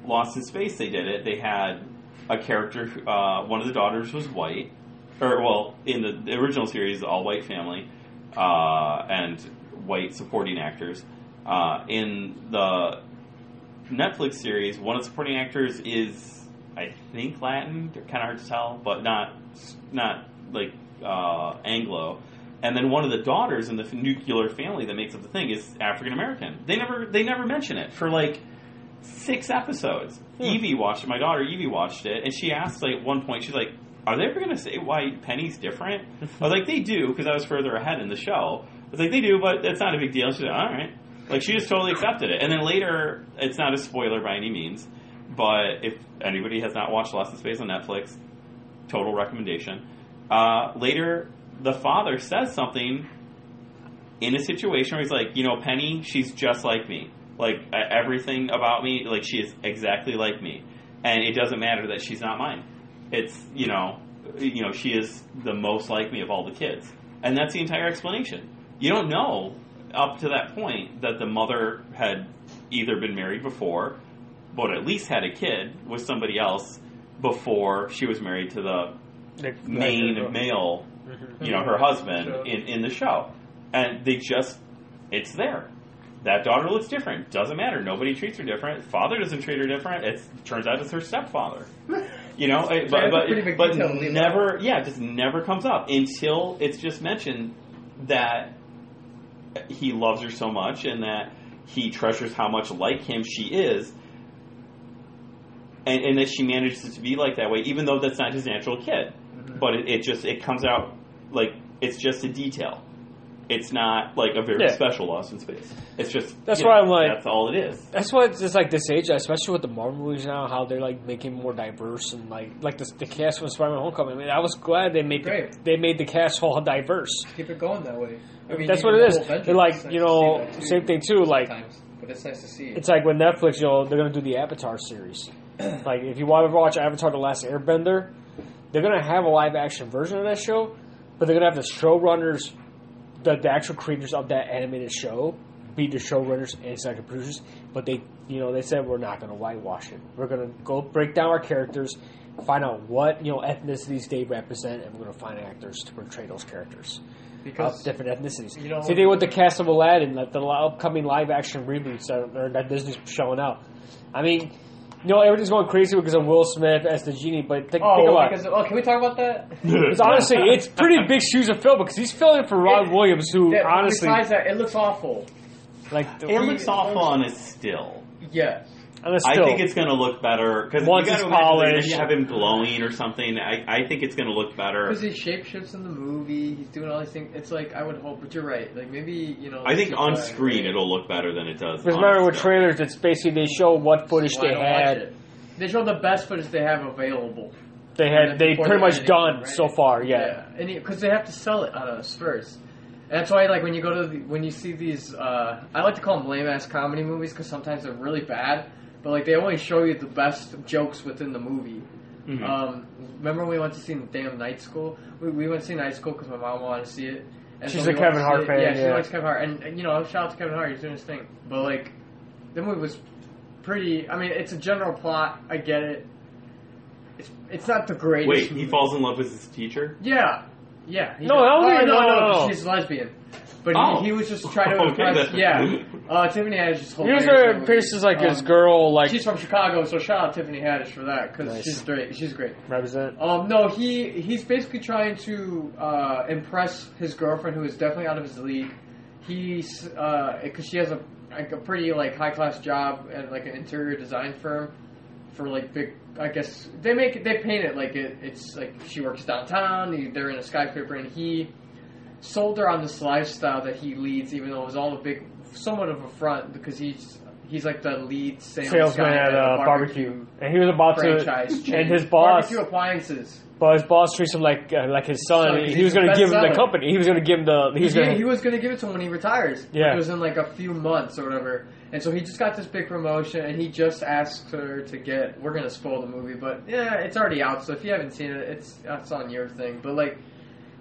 Lost in Space they did it. They had a character. Uh, one of the daughters was white, or well, in the, the original series, all white family uh, and white supporting actors. Uh, in the Netflix series, one of the supporting actors is, I think, Latin. They're Kind of hard to tell, but not not like uh, Anglo. And then one of the daughters in the nuclear family that makes up the thing is African American. They never they never mention it for like six episodes. Evie watched it. My daughter Evie watched it, and she asked like at one point, she's like, "Are they ever going to say why Penny's different?" *laughs* I was like, "They do," because I was further ahead in the show. I was like, "They do, but it's not a big deal." She's like, "All right." Like she just totally accepted it. And then later, it's not a spoiler by any means, but if anybody has not watched Lost in Space on Netflix, total recommendation. Uh, later, the father says something in a situation where he's like, you know, Penny, she's just like me. Like everything about me, like she is exactly like me, and it doesn't matter that she's not mine. It's you know, you know, she is the most like me of all the kids, and that's the entire explanation. You don't know up to that point that the mother had either been married before, but at least had a kid with somebody else before she was married to the Like, main male, Mhm. you know, her husband Sure. in, in the show. And they just, it's there. That daughter looks different. Doesn't matter. Nobody treats her different. Father doesn't treat her different. It turns out it's her stepfather. *laughs* You know, eh, but, but, but never, yeah, it just never comes up until it's just mentioned that he loves her so much and that he treasures how much like him she is. And, and that she manages to be like that way, even though that's not his natural kid. Mm-hmm. But it, it just it comes out like it's just a detail. It's not like a very Yeah. special Lost in Space. It's just That's why know, I'm like- that's all it is. That's why it's just like this age, especially with the Marvel movies now, how they're like making more diverse and like like the, the cast from Spider-Man: Homecoming. I mean, I was glad they made the, they made the cast all diverse. Keep it going that way. I mean, That's what it the is. whole Avengers, They're like, nice you know, see that too same thing too. Like but it's nice to see. it. it's like when Netflix, you know, they're gonna do the Avatar series. *clears throat* like if you want to watch Avatar: The Last Airbender, they're gonna have a live action version of that show, but they're gonna have the showrunners, the, the actual creators of that animated show, be the showrunners and executive producers. But they, you know, they said we're not gonna whitewash it. We're gonna go break down our characters, find out what you know ethnicities they represent, and we're gonna find actors to portray those characters of because different ethnicities. You know- Same thing with the cast of Aladdin, like the upcoming live action reboots that, that Disney's showing out. I mean, you know, everything's going crazy because of Will Smith as the genie, but think, oh, think about because it. oh, can we talk about that? *laughs* It's honestly, it's pretty big shoes to fill because he's filling for Ron It- Williams, who That- honestly, besides that, it looks awful. like, the, It looks awful on a still. Yes. And it's I think it's going to look better because you Once got it's to if polished. you have him glowing or something. I, I think it's going to look better. Because he shapeshifts in the movie, he's doing all these things. It's like I would hope, but you're right. Like maybe you know. I think on screen it'll look better than it does. because on remember with still. trailers, it's basically they show what footage Why they had. They show the best footage they have available. They had they pretty much done right? so far. Yeah. and because they have to sell it on us first. And that's why, like, when you go to the, when you see these, uh, I like to call them lame ass comedy movies because sometimes they're really bad, but like they only show you the best jokes within the movie. Mhm. Um, remember when we went to see the Damn Night School? We, we went to see Night School because my mom wanted to see it. And She's we a Kevin Hart fan, Yeah, she yeah. likes Kevin Hart, and, and, you know, shout out to Kevin Hart, he's doing his thing. But like, the movie was pretty. I mean, it's a general plot. I get it. It's it's not the greatest. Wait, he falls in love with his teacher. Yeah, yeah. No, does. I don't oh, think- no, no, no, no, no. She's lesbian, but Oh. he, he was just trying to *laughs* impress. then. Yeah, uh, Tiffany Haddish is hilarious. Usually in the Pierce is movie. like his Um, girl, like She's from Chicago, so shout out Tiffany Haddish for that because Nice. she's great. She's great. represent. Um, no, he he's basically trying to uh, impress his girlfriend, who is definitely out of his league. He's because she has a like a pretty like high class job at like an interior design firm for like big. I guess they make it, they paint it like it, it's like she works downtown. They're in a skyscraper, and he sold her on this lifestyle that he leads, even though it was all a big, somewhat of a front because he's he's like the lead sales salesman guy at a uh, barbecue, and he was about franchise to, and his boss, barbecue appliances. but his boss treats him like uh, like his son. Son, he was going to give him the company. He was going to give him the. He was he, going. he was going to give it to him when he retires. Yeah. It was in like a few months or whatever. And so he just got this big promotion, and he just asked her to get. We're going to spoil the movie, but yeah, it's already out. So if you haven't seen it, it's it's on your thing. But like,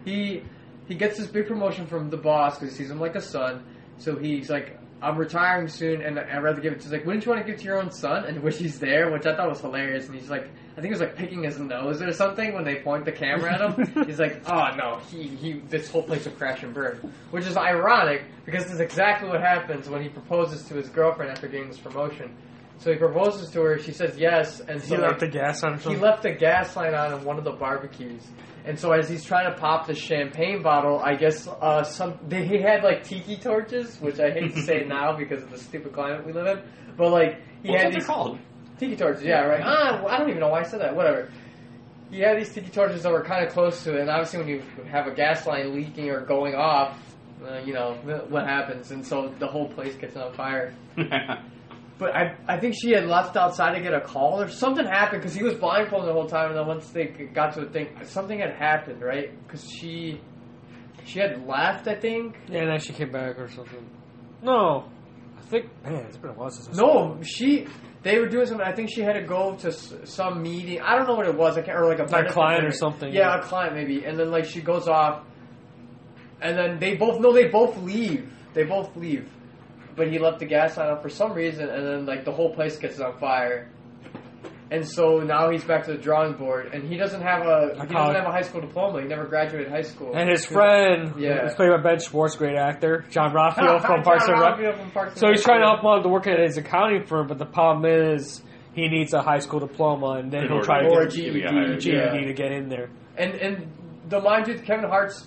he he gets this big promotion from the boss because he sees him like a son. So he's like, I'm retiring soon, and I'd rather give it to. He's like, wouldn't you want to give it to your own son? And *laughs* which he's there, which I thought was hilarious. And he's like, I think he was like picking his nose or something when they point the camera at him. *laughs* he's like, oh no, he he, this whole place will crash and burn, which is ironic because this is exactly what happens when he proposes to his girlfriend after getting this promotion. So he proposes to her, she says yes, and so he like, left the gas on. he left the gas line on in one of the barbecues. And so as he's trying to pop the champagne bottle, I guess uh, some they, he had like tiki torches, which I hate to say *laughs* now because of the stupid climate we live in. But like he What's had these called? tiki torches, yeah, right. Ah, I don't even know why I said that. Whatever. He had these tiki torches that were kind of close to it, and obviously when you have a gas line leaking or going off, uh, you know what happens, and so the whole place gets on fire. *laughs* But I, I think she had left outside to get a call or something happened because he was blindfolded the whole time. And then once they got to the thing, something had happened, right? Because she, she had left, I think. Yeah, and then she came back or something. No, I think man, it's been a while since I saw No, she. They were doing something. I think she had to go to s- some meeting. I don't know what it was. I can't or like a benefit client or something, Yeah, yeah. a client maybe. And then like she goes off, and then they both no, they both leave. They both leave, but he left the gas line on for some reason, and then like the whole place gets on fire. And so now he's back to the drawing board, and he doesn't have a he doesn't have a high school diploma. He never graduated high school. And his friend, Yeah. who's played by Ben Schwartz, great actor, Jean-Ralphio *laughs* from Parks and Rec. From Parks and So he's trying to help him out to work at his accounting firm, but the problem is he needs a high school diploma, and then In he'll order try to Or a get GED, GED yeah. to get in there. And and the mind you, Kevin Hart's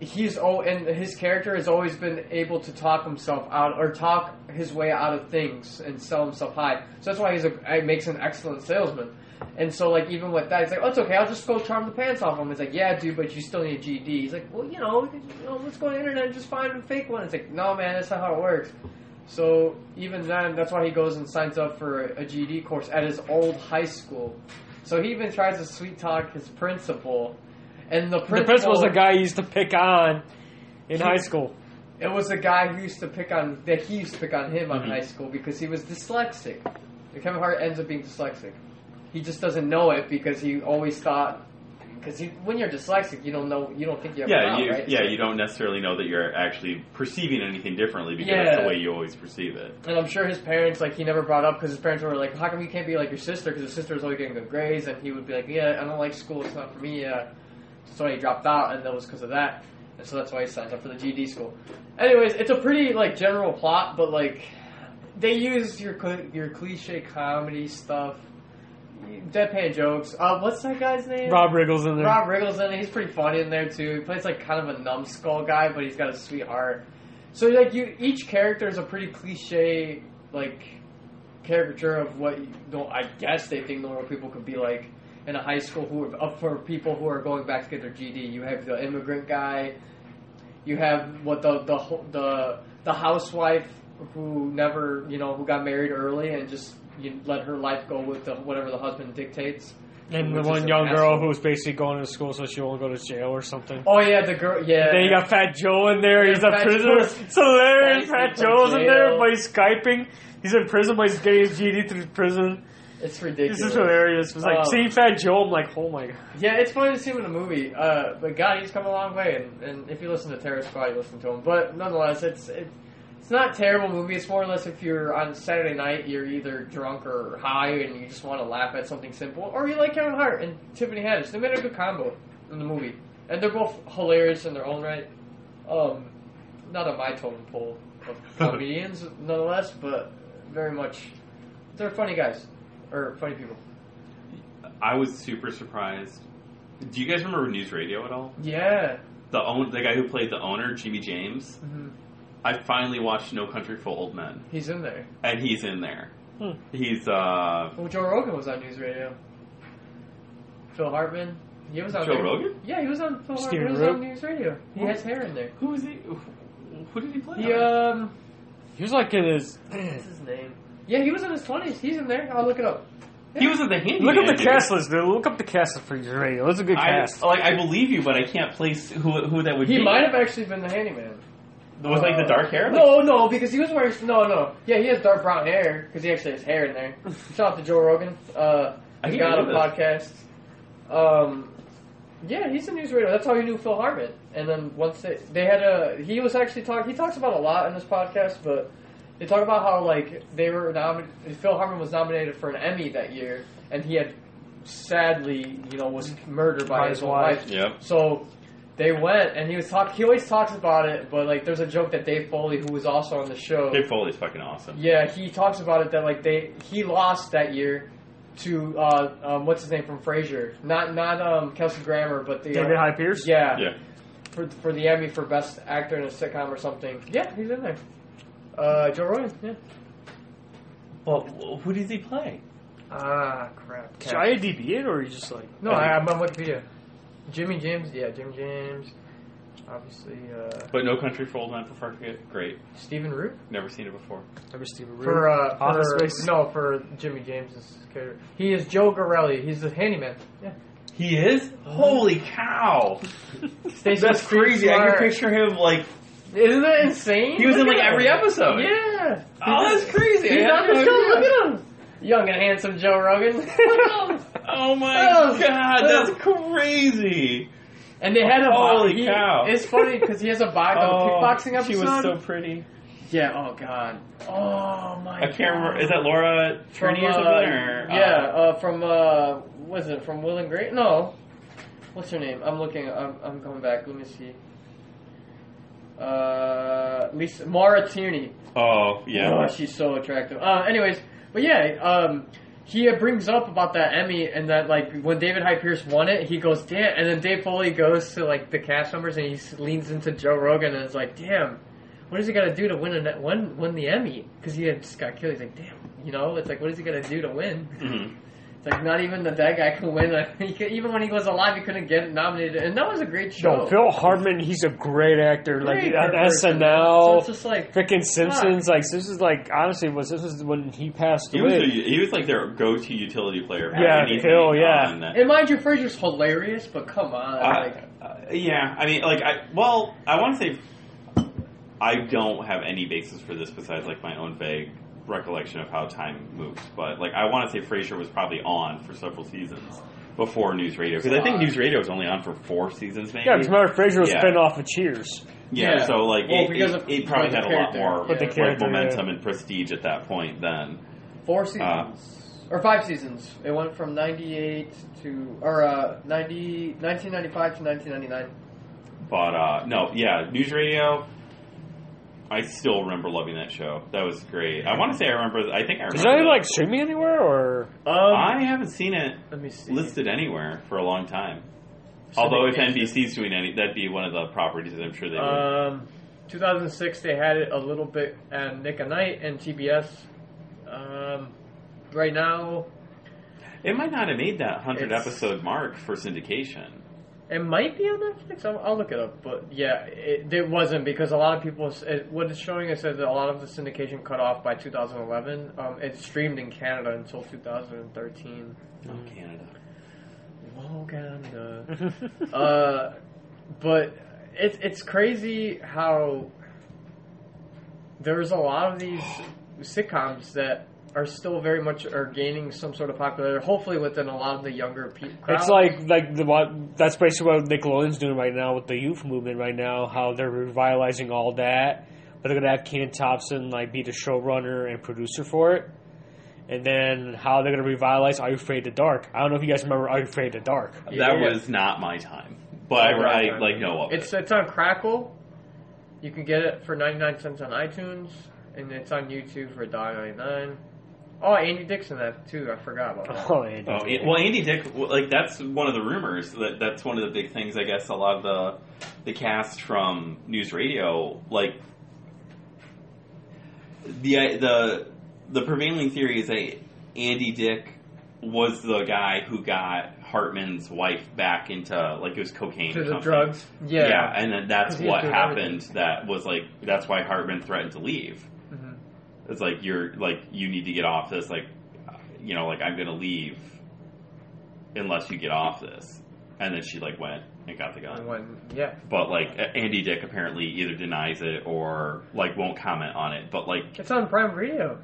he's oh, and his character has always been able to talk himself out or talk his way out of things and sell himself high. So that's why he's a he makes an excellent salesman. And so like even with that, he's like, oh, it's okay. I'll just go charm the pants off him. He's like, yeah, dude, but you still need a GD. He's like, well, you know, you know let's go on the internet and just find a fake one. It's like, no, man, that's not how it works. So even then, that's why he goes and signs up for a GD course at his old high school. So he even tries to sweet talk his principal, and the principal, The principal's the guy he used to pick on in He- high school. It was the guy who used to pick on that he used to pick on him on Mhm. high school because he was dyslexic. And Kevin Hart ends up being dyslexic. He just doesn't know it because he always thought because when you're dyslexic, you don't know you don't think you have Yeah, problem, you, right? yeah, you don't necessarily know that you're actually perceiving anything differently because that's the way you always perceive it. And I'm sure his parents, like, he never brought up because his parents were like, "How come you can't be like your sister?" Because his sister was always getting good grades, and he would be like, "Yeah, I don't like school. It's not for me." Yeah, so he dropped out, and that was because of that. And so that's why he signed up for the GD school. Anyways, it's a pretty like general plot, but like they use your cl- your cliche comedy stuff, deadpan jokes. Uh, what's that guy's name? Rob Riggle's in there. Rob Riggle's in it. He's pretty funny in there too. He plays like kind of a numbskull guy, but he's got a sweetheart. So like you, each character is a pretty cliche like caricature of what you know, I guess they think normal people could be like in a high school who are up for people who are going back to get their GD. You have the immigrant guy. You have what the the the the housewife who never you know who got married early and just you let her life go with the, whatever the husband dictates. and the one young girl who's basically going to school so she won't go to jail or something. Oh yeah, the girl. Yeah. Then you got Fat Joe in there. Yeah, He's a prisoner. Joe. It's hilarious. Fat Joe's in there, but he's skyping. He's in prison, but he's getting his GD through prison. It's ridiculous. This is hilarious. It's like Um, seeing Fat Joe. I'm like, oh my god. Yeah, it's funny to see him in a movie. Uh, but God, he's come a long way. And, and if you listen to Terror Squad, you listen to him. But nonetheless, it's it, it's not a terrible movie. It's more or less if you're on Saturday night, you're either drunk or high, and you just want to laugh at something simple, or you like Kevin Hart and Tiffany Haddish. They made a good combo in the movie, and they're both hilarious in their own right. Um, not on my totem pole of *laughs* comedians, nonetheless, but very much they're funny guys or funny people. I was super surprised. Do you guys remember News Radio at all? Yeah. The own the guy who played the owner, Jimmy James. hmm I finally watched No Country for Old Men, He's in there. and he's in there. Hmm. He's uh, Well, Joe Rogan was on news radio. Phil Hartman, he was on Joe there. Rogan. Yeah, he was on Phil Stephen Hartman He was on news radio. He has hair in there. Who is he? Who did he play? He um, He was like in his. what's his name? Yeah, he was in his twenties. He's in there. I'll look it up. He was in the handyman. Look up the dude. cast list, dude. Look up the cast list for your radio. That's a good I, cast. like I believe you, but I can't place who who that would He be. He might have actually been the handyman. with like the dark hair. Like, No, no, because he was wearing no, no. Yeah, he has dark brown hair because he actually has hair in there. Shout out to Joe Rogan. Uh, I he can't got a podcast. Um, yeah, he's a news radio. That's how he knew Phil Hartman. And then once they they had a he was actually talk he talks about a lot in this podcast, but they talk about how like they were nominated. Phil Hartman was nominated for an Emmy that year, and he had sadly you know was murdered by, By his his wife. wife. Yep. So they went, and he was talk. He always talks about it, but like, there's a joke that Dave Foley, who was also on the show, Dave Foley's fucking awesome. yeah, he talks about it that like they he lost that year to uh, um, what's his name from Frasier, not not um, Kelsey Grammer, but the David uh, Hyde Pierce. yeah, Yeah. for for the Emmy for best actor in a sitcom or something. Yeah, he's in there. Uh, Joe Rogan. Yeah. Well, who does he play? Ah, crap. Did you IMDb it, or are you just like? No, I, I'm on Wikipedia. Jimmy James. Yeah, Jimmy James. Obviously, uh, But No Country for Old Men for Far Forget. Great. Stephen Root. Never seen it before. Never Steven Root? For uh, Office for Space? no, for Jimmy James's character, he is Joe Garrelli. He's the handyman. Yeah, He is? Holy cow! *laughs* Stacey That's Street crazy. I Smart. can picture him like Isn't that insane? he was in like every him. episode. Yeah. Oh, that's crazy. He's on the show. Look at him. Young and handsome Joe Rogan. *laughs* Oh my *laughs* Oh. god, Oh. that's crazy. and they had a Holy he- cow. It's funny because he has a vibe of a kickboxing episode. She was so pretty. yeah. Oh god. Oh my. I can't remember. Is that Laura From, Tierney or uh, something? Or, uh, yeah, uh, from uh, was it from Will and Grace? No, what's her name? I'm looking. I'm, I'm coming back. Let me see. Uh, Lisa Maura Tierney. Oh yeah. Oh, she's so attractive. Uh, anyways, but yeah, um, he brings up about that Emmy and that like when David Hyde Pierce won it, he goes damn, and then Dave Foley goes to like the cast members and he leans into Joe Rogan and is like, damn, what is he gonna do to win a win win the Emmy? Because he had just got killed. He's like, damn, you know, it's like what is he gonna do to win? Mhm. It's like not even the dead guy can win. *laughs* He could, even when he was alive, he couldn't get nominated, and that was a great show. No, Phil Hartman, he's a great actor. Great like on person. So SNL, it's just like freaking Simpsons. Like this is like honestly was this was when he passed He was, away. a, he was like their go-to utility player. for Yeah, anything Phil, yeah. on And mind you, Frasier's hilarious, but come on, Uh, like uh, yeah, I mean, like, I well, I want to say I don't have any basis for this besides like my own vague recollection of how time moves. But like, I want to say Frasier was probably on for several seasons before News Radio because I think Uh, News Radio was only on for four seasons, maybe. yeah, because remember Frasier was Yeah. spin off of Cheers. Yeah, Yeah. so like Well, it, because it, of- it probably had a lot more With the like character, momentum yeah. and prestige at that point then. four seasons or five seasons. It went from '98 to or uh, 90, 1995 to 1999. But uh, no, yeah, News Radio. I still remember loving that show. That was great. I want to say I remember. I think I remember. Is that the- like streaming anywhere or? Um, I haven't seen it let me see. listed anywhere for a long time. So Although if NBC's doing any, that'd be one of the properties that I'm sure they would. Um, 2006 they had it a little bit at Nick at Nite and TBS. Um, right now it might not have made that hundred episode mark for syndication. It might be on Netflix. I'll, I'll look it up, but yeah, it, it wasn't because a lot of people. It, what it's showing is that a lot of the syndication cut off by 2011. Um, it streamed in Canada until 2013. Oh, Canada. Uganda. *laughs* uh, but it's it's crazy how there's a lot of these sitcoms that are still very much are gaining some sort of popularity. Hopefully, within a lot of the younger people. It's like like the what that's basically what Nickelodeon's doing right now with the youth movement right now. How they're revitalizing all that, but they're gonna have Kenan Thompson like be the showrunner and producer for it. And then how they're gonna revitalize Are You Afraid of the Dark? I don't know if you guys remember Are You Afraid of the Dark. Yeah. That was not my time, but I, I like know of it's it. it's on Crackle. You can get it for ninety nine cents on iTunes, and it's on YouTube for $1.99. Oh, Andy Dixon that too. I forgot about that. Oh, Andy. Oh, it- well, Andy Dick, like that's one of the rumors. That that's one of the big things. I guess a lot of the the cast from News Radio, like the the the prevailing theory is that Andy Dick was the guy who got Hartman's wife back into like it was cocaine To or the something. drugs. Yeah. Yeah. and then that's 'Cause he was what doing happened. That was like that's why Hartman threatened to leave. It's like you're like you need to get off this. Like you know, like I'm gonna leave unless you get off this. And then she like went and got the gun. And when yeah. But like Andy Dick apparently either denies it or like won't comment on it. But like It's on Prime Video.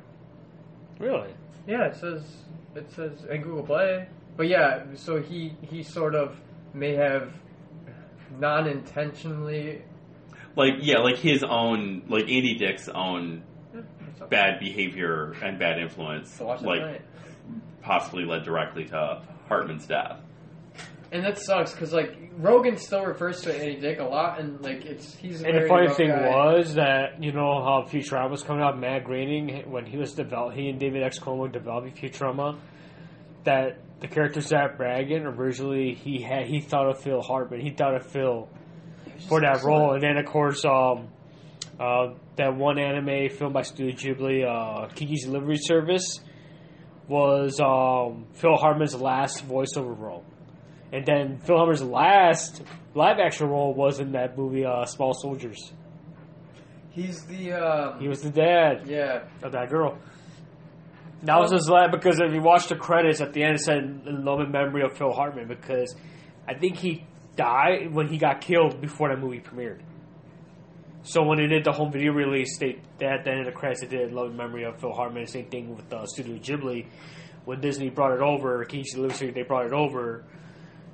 Really? Yeah, it says it says in Google Play. But yeah, so he he sort of may have non-intentionally like yeah, like his own like Andy Dick's own Yeah, that's something. Bad behavior and bad influence So like tonight. possibly led directly to Hartman's death. And that sucks because like Rogan still refers to Andy Dick a lot, and like it's he's. A And the funny thing guy. was that you know how Futurama was coming out. Matt Groening, when he was develop, he and David X. Cohen were developing Futurama. That the character Zapp Brannigan originally he had he thought of Phil Hartman. He thought of Phil for that role, and then of course um, uh, that one anime film by Studio Ghibli, uh, Kiki's Delivery Service, was um, Phil Hartman's last voiceover role. And then Phil Hartman's last live action role was in that movie uh, Small Soldiers. He's the um, He was the dad yeah. of that girl. That was his last because if you watch the credits at the end, it said "In love and memory of Phil Hartman" because I think he died when he got killed before that movie premiered. So when they did the home video release, they, they at the end of the credits they did "Love and Memory of Phil Hartman." Same thing with uh, Studio Ghibli. When Disney brought it over, Kiki's Delivery, they brought it over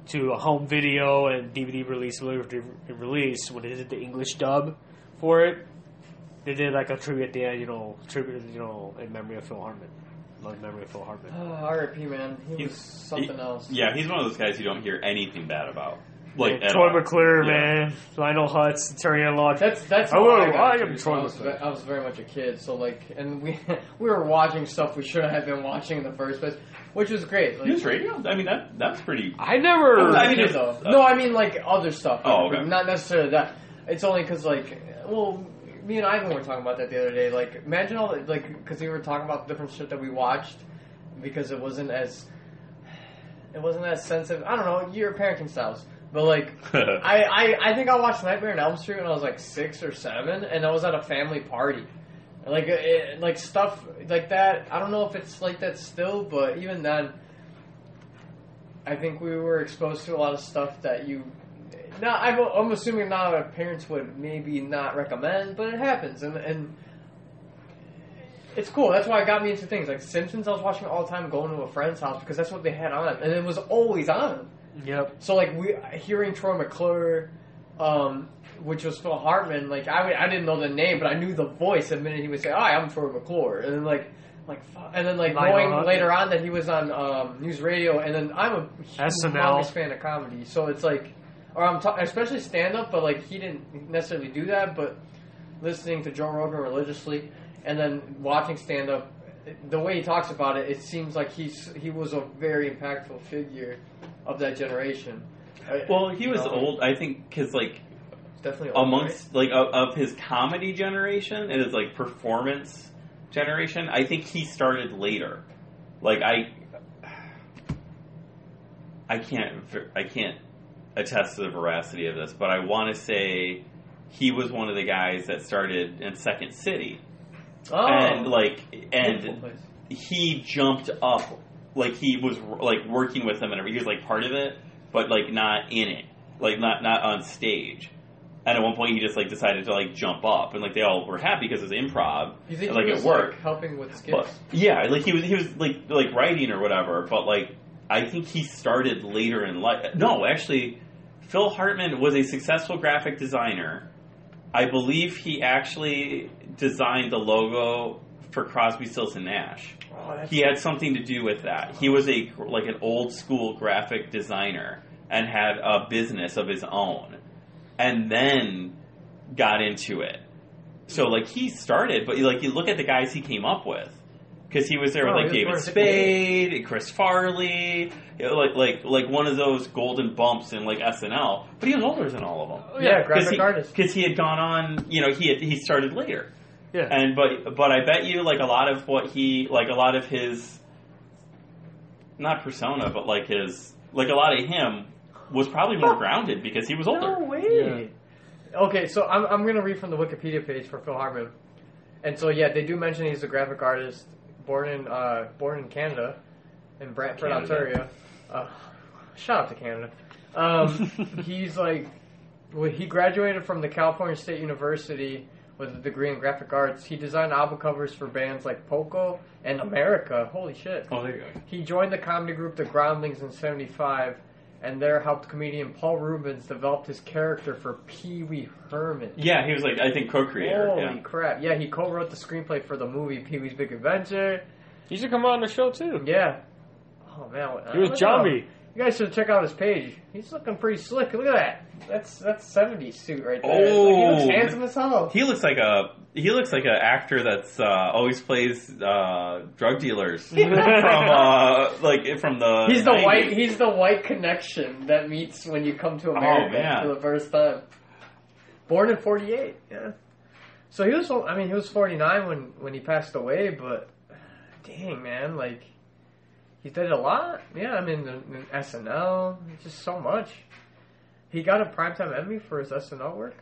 to a home video and DVD release, limited release. When they did the English dub for it, they did like a tribute at the end, you know, tribute, you know, in memory of Phil Hartman. Love in memory of Phil Hartman. Oh, R.I.P. Man, he He's- was something he- else. Yeah, he's one of those guys you don't hear anything bad about. Like at Troy all. McClure, Yeah. man. Lionel Hutz, Terry Lodge. That's that's Hello, how I, got I into am it. Troy I was, I was very much a kid, so like, and we *laughs* we were watching stuff we shouldn't have been watching in the first place, which was great. Like, News radio. I mean that that's pretty. I never. I I mean, mean, just- though. Uh, no, I mean like other stuff. Oh, okay. Not necessarily that. It's only because like, well, me and Ivan were talking about that the other day. Like, imagine all the- like because we were talking about the different shit that we watched because it wasn't as it wasn't as sensitive. I don't know your parenting styles, but like. *laughs* I, I, I think I watched Nightmare on Elm Street when I was like six or seven, and I was at a family party. Like it, like stuff like that. I don't know if it's like that still, but even then, I think we were exposed to a lot of stuff that you. Now I'm, I'm assuming now our parents would maybe not recommend, but it happens, and and it's cool. That's why it got me into things like Simpsons. I was watching all the time, going to a friend's house because that's what they had on, and it was always on. Yep. So like we hearing Troy McClure, um, which was Phil Hartman. Like I, I didn't know the name, but I knew the voice the minute he would say, "Hi, I'm Troy McClure," and then like. Like and then like Lionel knowing Hutz. later on that he was on um, news radio, and then I'm a SNL. fan of comedy, so it's like, or I'm ta- especially stand up, but like he didn't necessarily do that, but listening to Joe Rogan religiously, and then watching stand up, the way he talks about it, it seems like he's he was a very impactful figure of that generation. I- Well, he was know, old. I think because like definitely old, amongst like of, of his comedy generation and his like performance generation, I think he started later. Like I, I can't I can't attest to the veracity of this, but I want to say he was one of the guys that started in Second City, oh, and like and he jumped up like he was like working with them and everything. He was like part of it, but like not in it, like not not on stage. And at one point, he just like decided to like jump up, and like they all were happy because it was improv, You think and, like he was it worked. like helping with skits? But yeah, like he was he was like like writing or whatever. But like I think he started later in life. No, actually, Phil Hartman was a successful graphic designer. I believe he actually designed the logo for Crosby, Stills and Nash. oh, He had something to do with that. He was a like an old school graphic designer and had a business of his own, and then got into it. So like he started, but like you look at the guys he came up with, because he was there Oh, with like David Spade, and Chris Farley, you know, like like like one of those golden bumps in like SNL. But he was older than all of them. yeah, graphic artist. Because he had gone on, you know, he had, he started later. Yeah. And but but I bet you like a lot of what he like a lot of his not persona but like his like a lot of him was probably more grounded because he was older. No way. Okay, so I'm, I'm going to read from the Wikipedia page for Phil Hartman. And so, yeah, they do mention he's a graphic artist born in uh, born in Canada, in Brantford, Canada. Ontario. Uh, shout out to Canada. Um, *laughs* he's like, well, he graduated from the California State University with a degree in graphic arts. He designed album covers for bands like Poco and America. Holy shit. Oh, there you go. He joined the comedy group The Groundlings in 75 and there helped comedian Paul Reubens develop his character for Pee Wee Herman. Yeah, he was like I think co-creator. Holy yeah. crap. Yeah, he co wrote the screenplay for the movie Pee Wee's Big Adventure. He should come on the show too. Yeah. Oh, man. He was don't know. Jambi. You guys should check out his page. He's looking pretty slick. Look at that. That's that's 70s suit right there. Oh. he looks handsome as hell. He looks like a he looks like an actor that's uh, always plays uh, drug dealers *laughs* from uh, like from the. He's the 90s. white. He's the white connection that meets when you come to America man. for the first time. Born in '48. Yeah. So he was. I mean, he was 49 when when he passed away. But dang, man, like he did a lot. Yeah, I mean, the, the SNL, just so much. He got a primetime Emmy for his SNL work.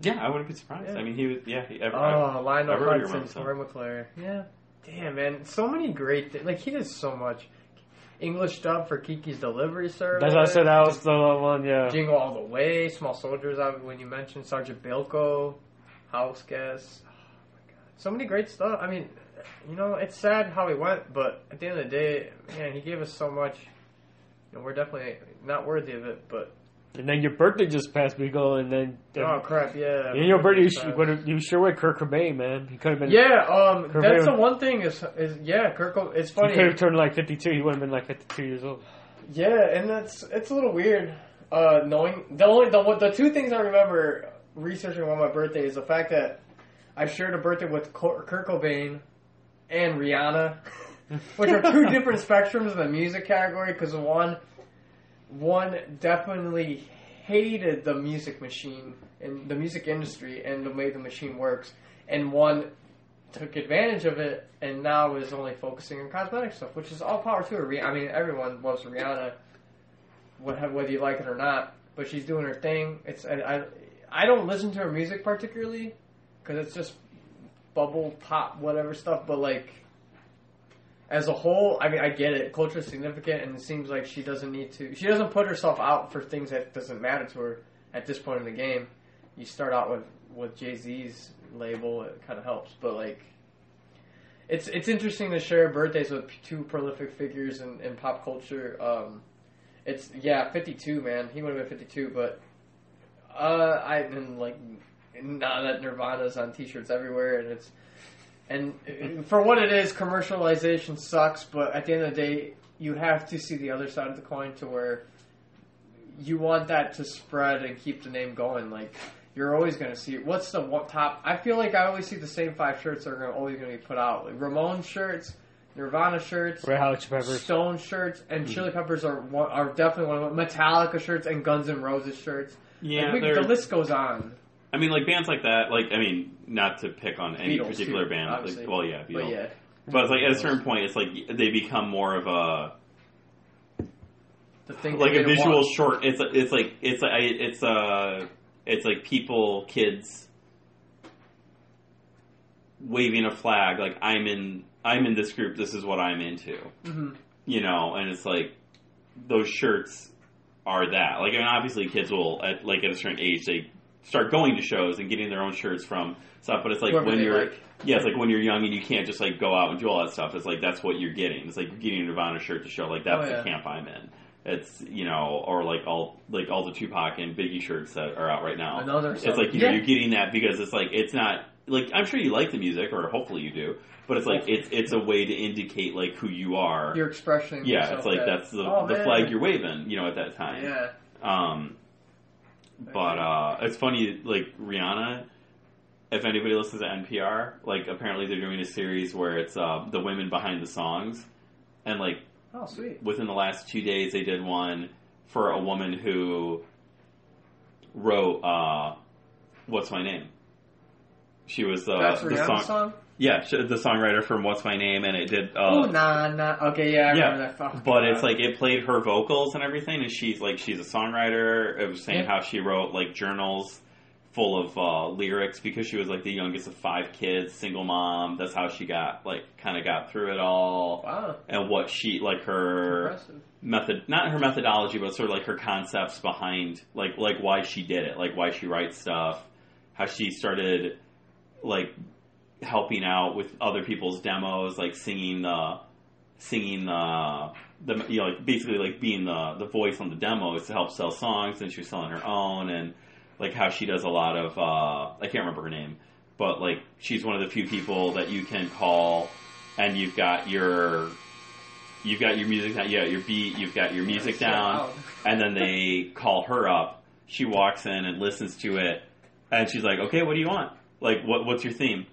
Yeah, I wouldn't be surprised. Yeah. I mean, he was. Yeah, he, ever, Oh, Lionel everybody Hudson, remembers. Troy McClure. Yeah. Damn, man. So many great thi- Like, he did so much. English dub for Kiki's Delivery Service. That's what I said. That was the one. Yeah. Jingle All the Way, Small Soldiers, when you mentioned Sergeant Bilko, House Guest. Oh, my God. So many great stuff. I mean, you know, it's sad how he went, but at the end of the day, man, he gave us so much. And we're definitely not worthy of it, but. And then your birthday just passed, Bigo, and then. Oh, crap, yeah. and your birthday, you, sh- would- you sure went Kurt Cobain, man. He could have been. Yeah, um, Kurt that's Cobain- the one thing is, is yeah, Kirk. It's funny. He could have turned like 52. He would have been like 52 years old. Yeah, and that's it's a little weird. Uh, knowing the only the the two things I remember researching about my birthday is the fact that I shared a birthday with Kurt Cobain and Rihanna, *laughs* which are two different spectrums in the music category. Because one, one definitely hated the music machine and the music industry and the way the machine works, and one took advantage of it and now is only focusing on cosmetic stuff, which is all power to her. I mean, everyone loves Rihanna, whether you like it or not. But she's doing her thing. It's I I, I don't listen to her music particularly because it's just bubble pop whatever stuff. But like as a whole, I mean, I get it. Culture is significant, and it seems like she doesn't need to. She doesn't put herself out for things that doesn't matter to her at this point in the game. You start out with with Jay Z's label, it kind of helps, but like. It's it's interesting to share birthdays with two prolific figures in, in pop culture. Um, it's yeah, fifty two, man. He would have been fifty two, but uh, I and like now that Nirvana's on T-shirts everywhere, and it's and uh, for what it is, commercialization sucks. But at the end of the day, you have to see the other side of the coin to where you want that to spread and keep the name going. Like you're always going to see what's the one top. I feel like I always see the same five shirts that are gonna, always going to be put out. Like Ramon shirts, Nirvana shirts, Red Hot Chili Peppers. Stone shirts, and Chili Peppers are one, are definitely one of them. Metallica shirts and Guns N' Roses shirts. Yeah, Like, we, the list goes on. I mean, like bands like that. Like, I mean, not to pick on any Beatles, particular too, band. obviously. Like, well, yeah, Beatles. But yeah, But it's like at a certain point, it's like they become more of a the thing like a visual want. short. It's it's like it's like it's uh it's like people, kids waving a flag. Like I'm in I'm in this group. This is what I'm into. Mhm. You know, and it's like those shirts are that. Like I mean, obviously, kids will at like at a certain age they start going to shows and getting their own shirts from stuff. But it's like Whoever when you're like. yeah, it's like when you're young and you can't just like go out and do all that stuff. It's like that's what you're getting. It's like getting a Nirvana shirt to show like that's Oh, yeah. the camp I'm in. It's you know, or like all like all the Tupac and Biggie shirts that are out right now. Another It's like you know, Yeah. you're getting that because it's like it's not like I'm sure you like the music or hopefully you do, but it's like it's it's a way to indicate like who you are. Your expression. yeah, it's like that- that's the Oh, the flag you're waving, you know, at that time. Yeah. Um, but uh, it's funny, like Rihanna. If anybody listens to NPR, like apparently they're doing a series where it's uh, the women behind the songs, and like Oh, sweet. within the last two days they did one for a woman who wrote uh, "What's My Name." She was uh, That's the song, song. Yeah, the songwriter from "What's My Name," and it did. oh, Uh, nah, nah. Okay, yeah, I yeah, remember that. Oh, but it's like it played her vocals and everything, and she's like she's a songwriter. It was saying Yeah. how she wrote like journals full of uh, lyrics because she was like the youngest of five kids, single mom. That's how she got like kind of got through it all, wow, and what she like her method, not her methodology, but sort of like her concepts behind like like why she did it, like why she writes stuff, how she started like helping out with other people's demos, like singing the singing the the you know like basically like being the the voice on the demos to help sell songs, and she was selling her own, and like how she does a lot of uh, I can't remember her name, but like she's one of the few people that you can call, and you've got your you've got your music down, yeah, your beat, you've got your music down, and then they *laughs* call her up. She walks in and listens to it, and she's like, "Okay, what do you want? Like, what what's your theme?"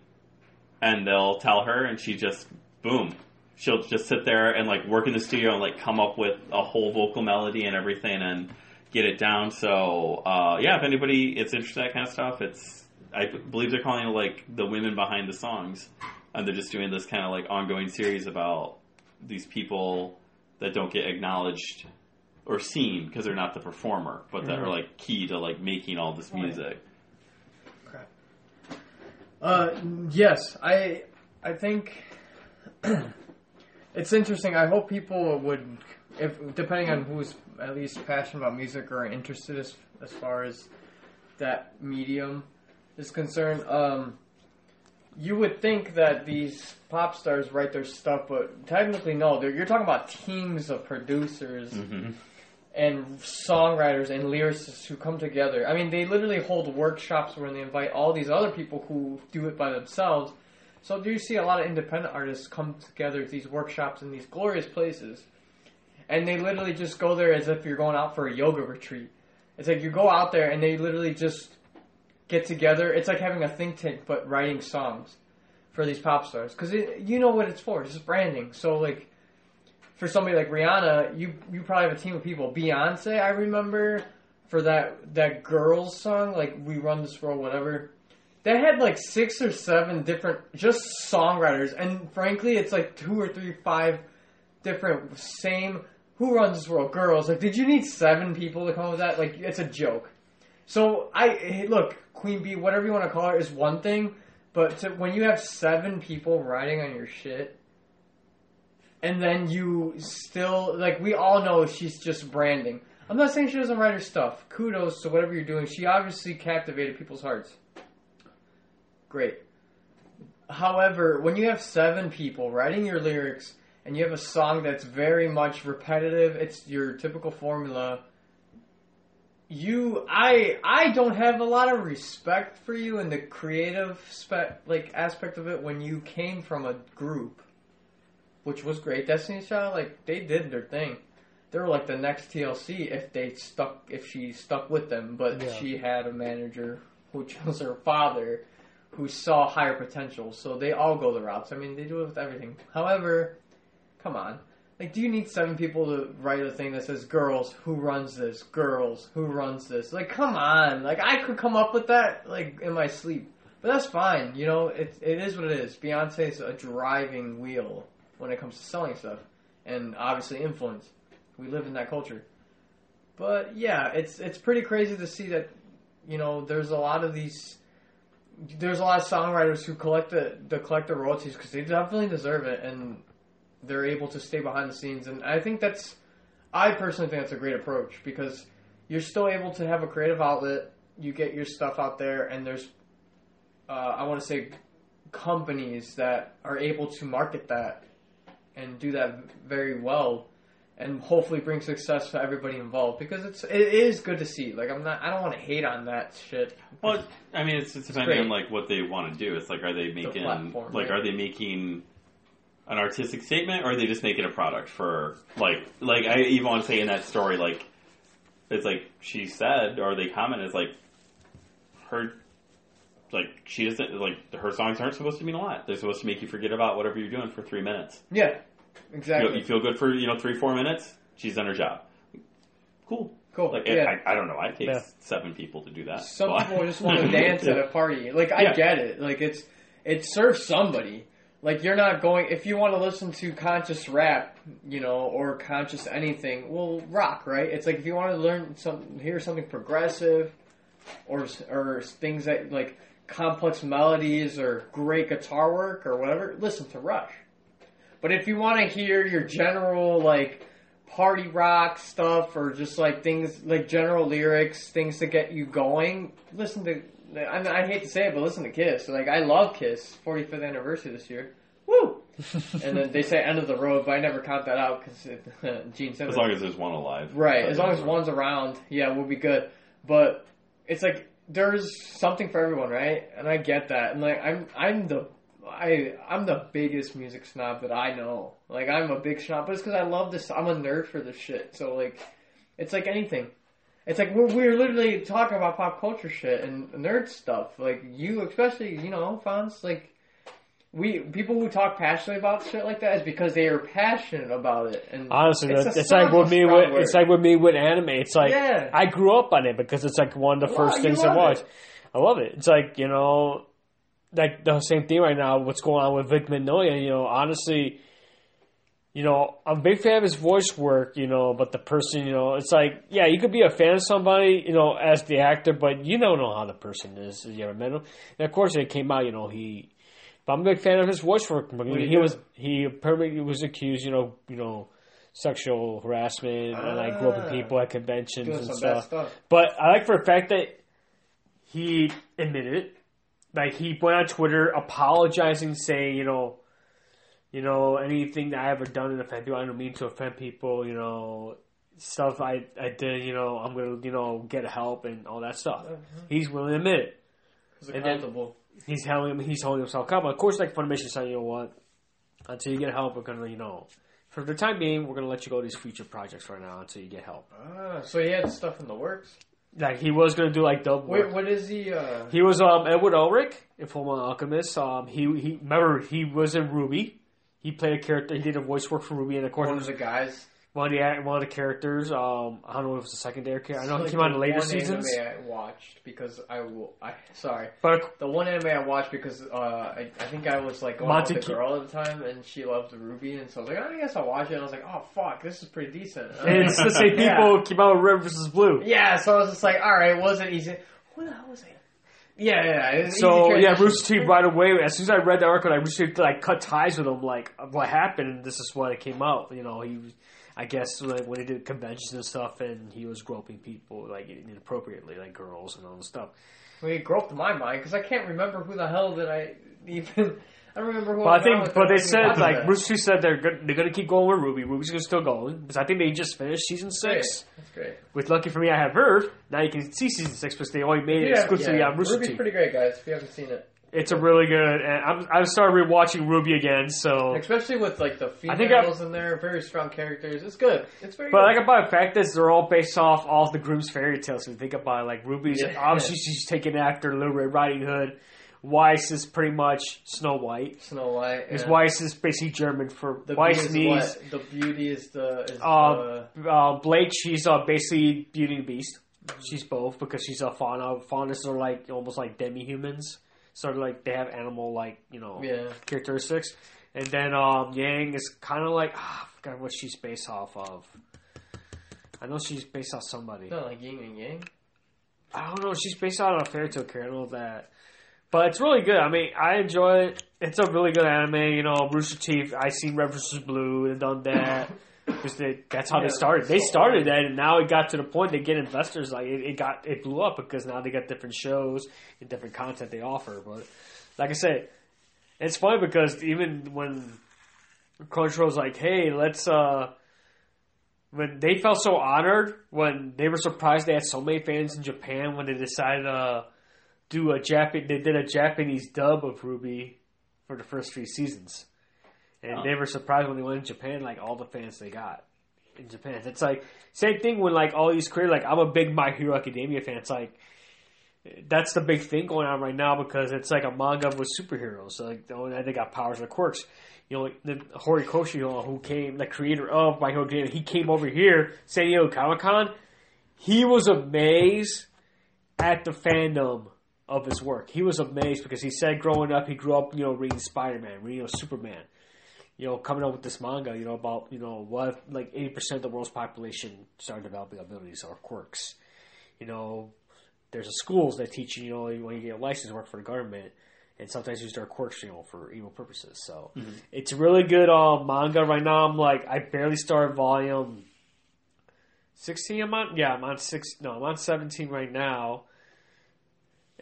And they'll tell her, and she just boom. She'll just sit there and like work in the studio and like come up with a whole vocal melody and everything and get it down. So uh, yeah, if anybody is interested in that kind of stuff, it's I believe they're calling it like the women behind the songs, and they're just doing this kind of like ongoing series about these people that don't get acknowledged or seen because they're not the performer, but that are like key to like making all this music. Uh, yes, I I think *clears throat* it's interesting. I hope people would, if depending on who's at least passionate about music or interested as as far as that medium is concerned. Um, you would think that these pop stars write their stuff, but technically no. You're talking about teams of producers Mm-hmm. And songwriters and lyricists who come together. I mean, they literally hold workshops where they invite all these other people who do it by themselves. So do you see a lot of independent artists come together at these workshops in these glorious places, and they literally just go there as if you're going out for a yoga retreat. It's like you go out there and they literally just get together. It's like having a think tank, but writing songs for these pop stars because you know what it's for. It's just branding. So like for somebody like Rihanna, you you probably have a team of people. Beyonce, I remember for that that girls song, like "We Run This World," whatever. They had like six or seven different just songwriters, and frankly, it's like two or three, five different same "Who Runs This World" girls. Like, did you need seven people to come up with that? Like, it's a joke. So I look, Queen Bey, whatever you want to call her, is one thing, but to, when you have seven people writing on your shit, and then you still like we all know she's just branding. I'm not saying she doesn't write her stuff. Kudos to whatever you're doing. She obviously captivated people's hearts. Great. However, when you have seven people writing your lyrics and you have a song that's very much repetitive, it's your typical formula. You, I, I don't have a lot of respect for you in the creative spe- like aspect of it when you came from a group, which was great. Destiny's Child, like they did their thing. They were like the next TLC if they stuck, if she stuck with them. But Yeah. she had a manager who *laughs* chose her father, who saw higher potential. So they all go the routes. I mean, they do it with everything. However, come on. Like, do you need seven people to write a thing that says "girls who runs this"? Girls who runs this? Like, come on. Like, I could come up with that like in my sleep, but that's fine. You know, it it is what it is. Beyonce's a driving wheel when it comes to selling stuff, and obviously influence. We live in that culture. But yeah, it's it's pretty crazy to see that. You know, there's a lot of these there's a lot of songwriters who collect the, the collect the royalties because they definitely deserve it and they're able to stay behind the scenes and I think that's I personally think that's a great approach because you're still able to have a creative outlet you get your stuff out there and there's uh, I want to say companies that are able to market that and do that very well and hopefully bring success to everybody involved because it's it is good to see like I'm not I don't want to hate on that shit Well, I mean, it's, it's depending on like what they want to do. It's like, are they making platform, like right? are they making an artistic statement, or are they just making a product for like like I even want to say in that story like it's like she said or they commented it's like her like she isn't like her songs aren't supposed to mean a lot. They're supposed to make you forget about whatever you're doing for three minutes. Yeah, You, exactly. know, you feel good for you know three four minutes. She's done her job. Cool. cool. Like yeah. I, I don't know. I take Yeah. seven people to do that. Some but- people just want to *laughs* dance at a party. Like I Yeah. get it. Like it's it serves somebody. Like you're not going if you want to listen to conscious rap, you know, or conscious anything. Well, rock, right? It's like if you want to learn some, hear something progressive, or or things that like complex melodies or great guitar work or whatever. Listen to Rush. But if you want to hear your general like party rock stuff or just like things like general lyrics, things to get you going, listen to. I, mean, I hate to say it, but listen to Kiss. Like I love Kiss. 45th anniversary this year. Woo! *laughs* and then they say end of the road, but I never count that out because *laughs* Gene Simmons. As long as there's one alive. Right, as long as one's around, yeah, we'll be good. But it's like there's something for everyone, right? And I get that. And like I'm I'm the I I'm the biggest music snob that I know. Like I'm a big snob, but it's because I love this. I'm a nerd for this shit. So like, it's like anything. It's like we're we're literally talking about pop culture shit and nerd stuff. Like you, especially you know, Fonz. Like we people who talk passionately about shit like that is because they are passionate about it. And Honestly, It's it's, like with me with it's like with me with anime. It's like Yeah. I grew up on it because it's like one of the first things I watched. I love it. It's like you know, like the same thing right now. What's going on with Vic Mignogna? You know, honestly, you know, I'm a big fan of his voice work. You know, but the person, you know, it's like yeah, you could be a fan of somebody, you know, as the actor, but you don't know how the person is. You ever met him? And of course, it came out. You know, he. But I'm a big fan of his voice work. I he he was he apparently was accused, you know, you know, sexual harassment, and like grew up with Ah. people at conventions and stuff. stuff. But I like for the fact that he admitted it. Like he went on Twitter apologizing, saying, you know, you know, anything that I ever done and offend you, I don't mean to offend people, you know, stuff I I did, you know, I'm gonna, you know, get help and all that stuff. He's willing to admit it. It's And then- accountable. He's holding he's holding himself accountable. Of course, like Funimation said, you know what? Until you get help, we're gonna, you know, for the time being, we're gonna let you go to these future projects right now until you get help. Ah, so he had stuff in the works. Like he was gonna do like double. Wait, work. what is he? Uh, He was um Edward Elric in Fullmetal Alchemist. Um, he he remember he was in RWBY. He played a character. He did a voice work for RWBY, and of course, one of the guys. One of the one of the characters. Um, I don't know if it was a secondary character. I know he Like came out in the later one seasons, Anime I watched because I will. I sorry. but The one anime I watched because uh, I, I think I was like going Monte with a girl at the time and she loved RWBY and so I was like, oh, I guess I'll watch it. And I was like, oh fuck, this is pretty decent. *laughs* and it's the same *laughs* Yeah. people came out with Red versus Blue. Yeah, so I was just like, all right, it wasn't easy. Who the hell was it? Yeah, yeah. yeah, So yeah. Rooster Teeth right away. As soon as I read the article, I Rooster Teeth like cut ties with him. Like what happened? And this is what it came out. You know, he, was- I guess like, when he did conventions and stuff, and he was groping people like inappropriately, like girls and all this stuff. Well, he groped my mind because I can't remember who the hell did I even. I don't remember who. But I was think, with but they said like that. Rooster said they're good, they're gonna keep going with RWBY. RWBY's gonna still going because I think they just finished season Great. six. That's great. With lucky for me, I have heard. Now you can see season six, but they only made it Yeah, exclusively yeah. on Rooster RWBY's Teeth. pretty great, guys. If you haven't seen it, It's a really good. And I'm I've started rewatching RWBY again, so. especially with like the I think I- females in there, very strong characters. It's good. It's very. But good. like about the fact that they're all based off all the Grimm's fairy tales. So you think about it, like Ruby's Yeah. obviously she's taken after Little Red Riding Hood. Weiss is pretty much Snow White. Snow White. Because yeah. Weiss is basically German for The Weiss beauty is means what? The beauty is the is uh, uh, Blake. She's uh, basically Beauty and the Beast. She's both because she's a fauna. Faunas are like almost like demi humans. Sort of like they have animal like you know yeah. characteristics. And then um, Yang is kind of like ah, I forgot what she's based off of. I know she's based off somebody. Not like yin and yang. I don't know. She's based on a fairy tale character. I don't know that. But it's really good. I mean, I enjoy it. It's a really good anime. You know, Rooster Teeth. I seen Red vs. Blue and done that. *laughs* Because they, that's how Yeah, they started. They so started that, and now it got to the point they get investors. Like it, it got it blew up because now they got different shows and different content they offer. But like I said, it's funny because even when Crunchyroll's like, "Hey, let's," uh when they felt so honored when they were surprised they had so many fans in Japan when they decided to do a Jap- they did a Japanese dub of RWBY for the first three seasons, and Oh. they were surprised when they went to Japan like all the fans they got in Japan. It's like same thing when like all these career like I'm a big My Hero Academia fan. It's like that's the big thing going on right now because it's like a manga with superheroes. So like they got powers or quirks. You know, like the Horikoshi, who came, the creator of My Hero Academia, he came over here, San Diego Comic Con. He was amazed at the fandom of his work. He was amazed because he said growing up, he grew up, you know, reading Spider Man, reading you know, Superman. You know, coming up with this manga, you know, about, you know, what, like 80% of the world's population started developing abilities or quirks. You know, there's a schools that teach you, you know, when you get a license to work for the government, and sometimes use their quirks, you know, for evil purposes. So it's really good uh, manga right now. I'm like, I barely started volume sixteen. I'm on, yeah, I'm on six. No, I'm on seventeen right now,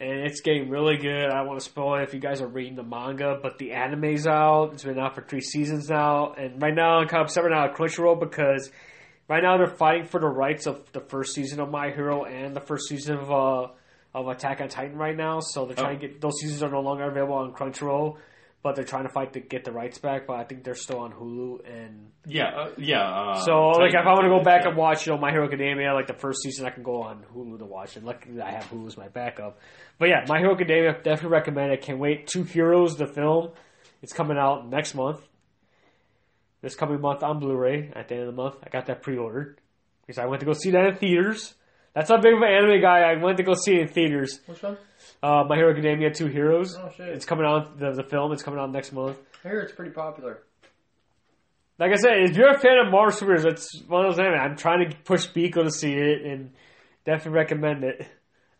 and it's getting really good. I don't want to spoil it if you guys are reading the manga, but the anime's out. It's been out for three seasons now, and right now I'm kind of upset right now at Crunchyroll because right now they're fighting for the rights of the first season of My Hero and the first season of uh, of Attack on Titan right now. So they're trying to get those seasons are no longer available on Crunchyroll, but they're trying to fight to get the rights back. But I think they're still on Hulu and Yeah, uh, yeah. Uh, so like if I want to go back yeah. and watch you know My Hero Academia like the first season, I can go on Hulu to watch it. Luckily, I have Hulu as my backup. But yeah, My Hero Academia definitely recommend. it. can't wait. Two Heroes, the film, it's coming out next month. This coming month on Blu-ray at the end of the month. I got that pre-ordered because I went to go see that in theaters. That's how big of an anime guy. I went to go see it in theaters. Which one? Uh, My Hero Academia, Two Heroes. Oh shit! It's coming out. The, the film. It's coming out next month. I hear it's pretty popular. Like I said, if you're a fan of Marvel superheroes, it's one of those anime. I'm trying to push Biko to see it and definitely recommend it.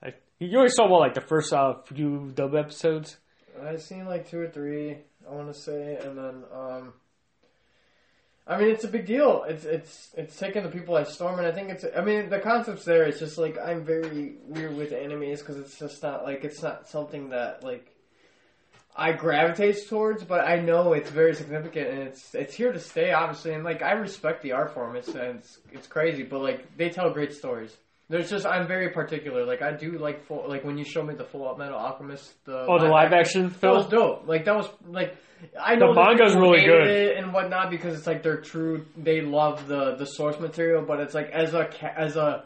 I, you only saw what, like the first uh, few dub episodes. I've seen like two or three, I want to say, and then um, I mean it's a big deal. It's it's it's taking the people by storm, and I think it's. I mean the concept's there. It's just like I'm very weird with animes because it's just not like it's not something that like I gravitate towards, but I know it's very significant and it's it's here to stay, obviously. And like I respect the art form. It's it's it's crazy, but like they tell great stories. There's just I'm very particular. Like I do like full like when you show me the Full up Metal Alchemist. The Oh, the live action film. that was dope. Like that was like I know The there's manga's really good. and whatnot because it's like they're true. They love the the source material, but it's like as a as a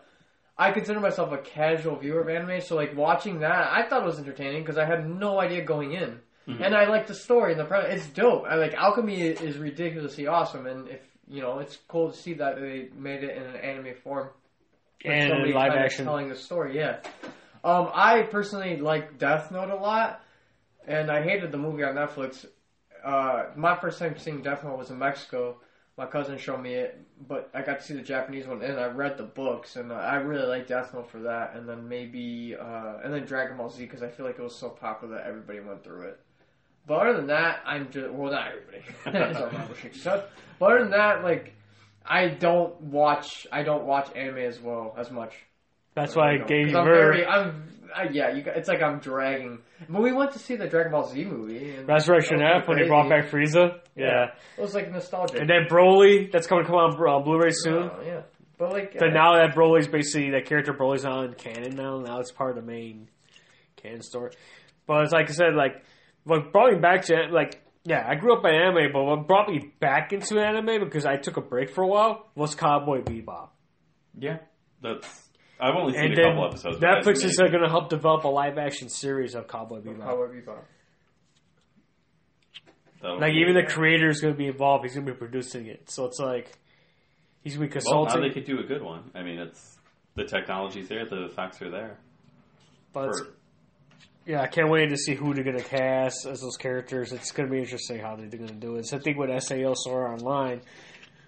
I consider myself a casual viewer of anime, so like watching that, I thought it was entertaining because I had no idea going in, Mhm. and I like the story and the premise. It's dope. I like Alchemy is ridiculously awesome, and if you know, it's cool to see that they made it in an anime form with And live action. telling the story. Yeah. Um, I personally like Death Note a lot, and I hated the movie on Netflix. Uh, my first time seeing Death Note was in Mexico. My cousin showed me it, but I got to see the Japanese one, and I read the books, and I really like Death Note for that. And then maybe, uh, and then Dragon Ball Z because I feel like it was so popular that everybody went through it. But other than that, I'm just well, not everybody. *laughs* It's all Marvel shit stuff. But other than that, like, I don't watch. I don't watch anime as well as much. That's why I gave you I'm Ver. very. I'm. I, yeah, you. It's like I'm dragging. But we went to see the Dragon Ball Z movie. And Resurrection F when they brought back Frieza. Yeah. It was like nostalgic. And then Broly, that's going to come out on Blu-ray soon. Oh, yeah. But like. So uh, now that Broly's basically that character Broly's not in canon now. Now it's part of the main canon story. But it's like I said, like what brought me back to like yeah, I grew up in anime, but what brought me back into anime because I took a break for a while was Cowboy Bebop. Yeah, that's. I've only seen And a couple episodes. Netflix is uh, going to help develop a live action series of Cowboy Bebop. Cowboy Bebop. That'll Like be- even the creator is going to be involved. He's going to be producing it. So it's like he's going to be consulting. well, now they could do a good one. I mean, it's the technology's there, the facts are there. but For- Yeah, I can't wait to see who they're gonna cast as those characters. It's gonna be interesting how they're gonna do it. So I think with SAO Sword Online.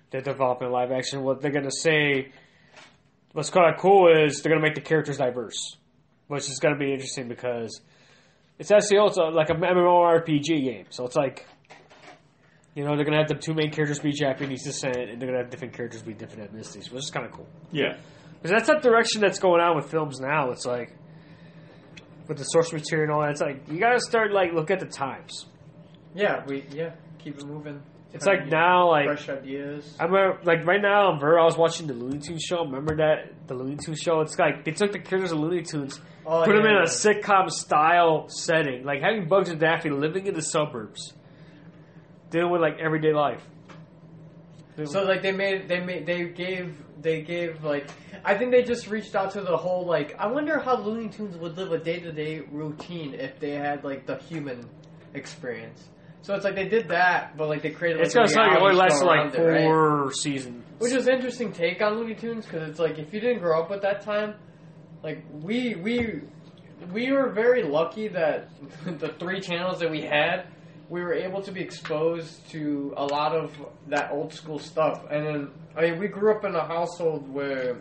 They're developing live action. What they're gonna say, what's kind of cool is they're gonna make the characters diverse, which is gonna be interesting because it's SAO. It's like a MMORPG game, so it's like. You know, they're gonna have the two main characters be Japanese descent, and they're gonna have different characters be different ethnicities, which is kind of cool. yeah, Because that's that direction that's going on with films now. It's like with the source material and all that. It's like you gotta start like look at the times. Yeah, we. Yeah, keep it moving. It's like now, like fresh ideas. I remember, like right now, I'm very. I was watching the Looney Tunes show. Remember that the Looney Tunes show? It's like they took the characters of Looney Tunes, Oh, put them in yeah. a sitcom style setting, like having Bugs and Daffy living in the suburbs, dealing with like everyday life. So like they made they made they gave they gave like I think they just reached out to the whole like I wonder how Looney Tunes would live a day to day routine if they had like the human experience. So it's like they did that, but like they created. Like, it's gonna a say it only reality lasts show like around it, right? four seasons. Which is an interesting take on Looney Tunes because it's like if you didn't grow up with that time, like we we we were very lucky that *laughs* the three channels that we had, we were able to be exposed to a lot of that old school stuff. And then I mean, we grew up in a household where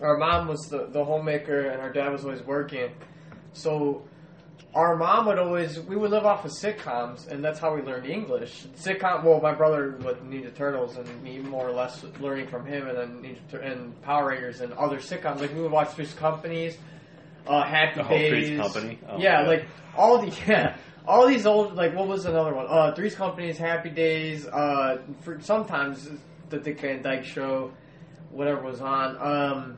our mom was the the homemaker and our dad was always working, so our mom would always we would live off of sitcoms and that's how we learned english sitcom well my brother with ninja turtles and me more or less learning from him and then ninja Tur- and power rangers and other sitcoms like we would watch Three's companies uh happy The days Company? Oh, yeah yeah. like all the *laughs* yeah all these old like what was another one uh three's companies happy days uh for sometimes the dick van dyke show whatever was on um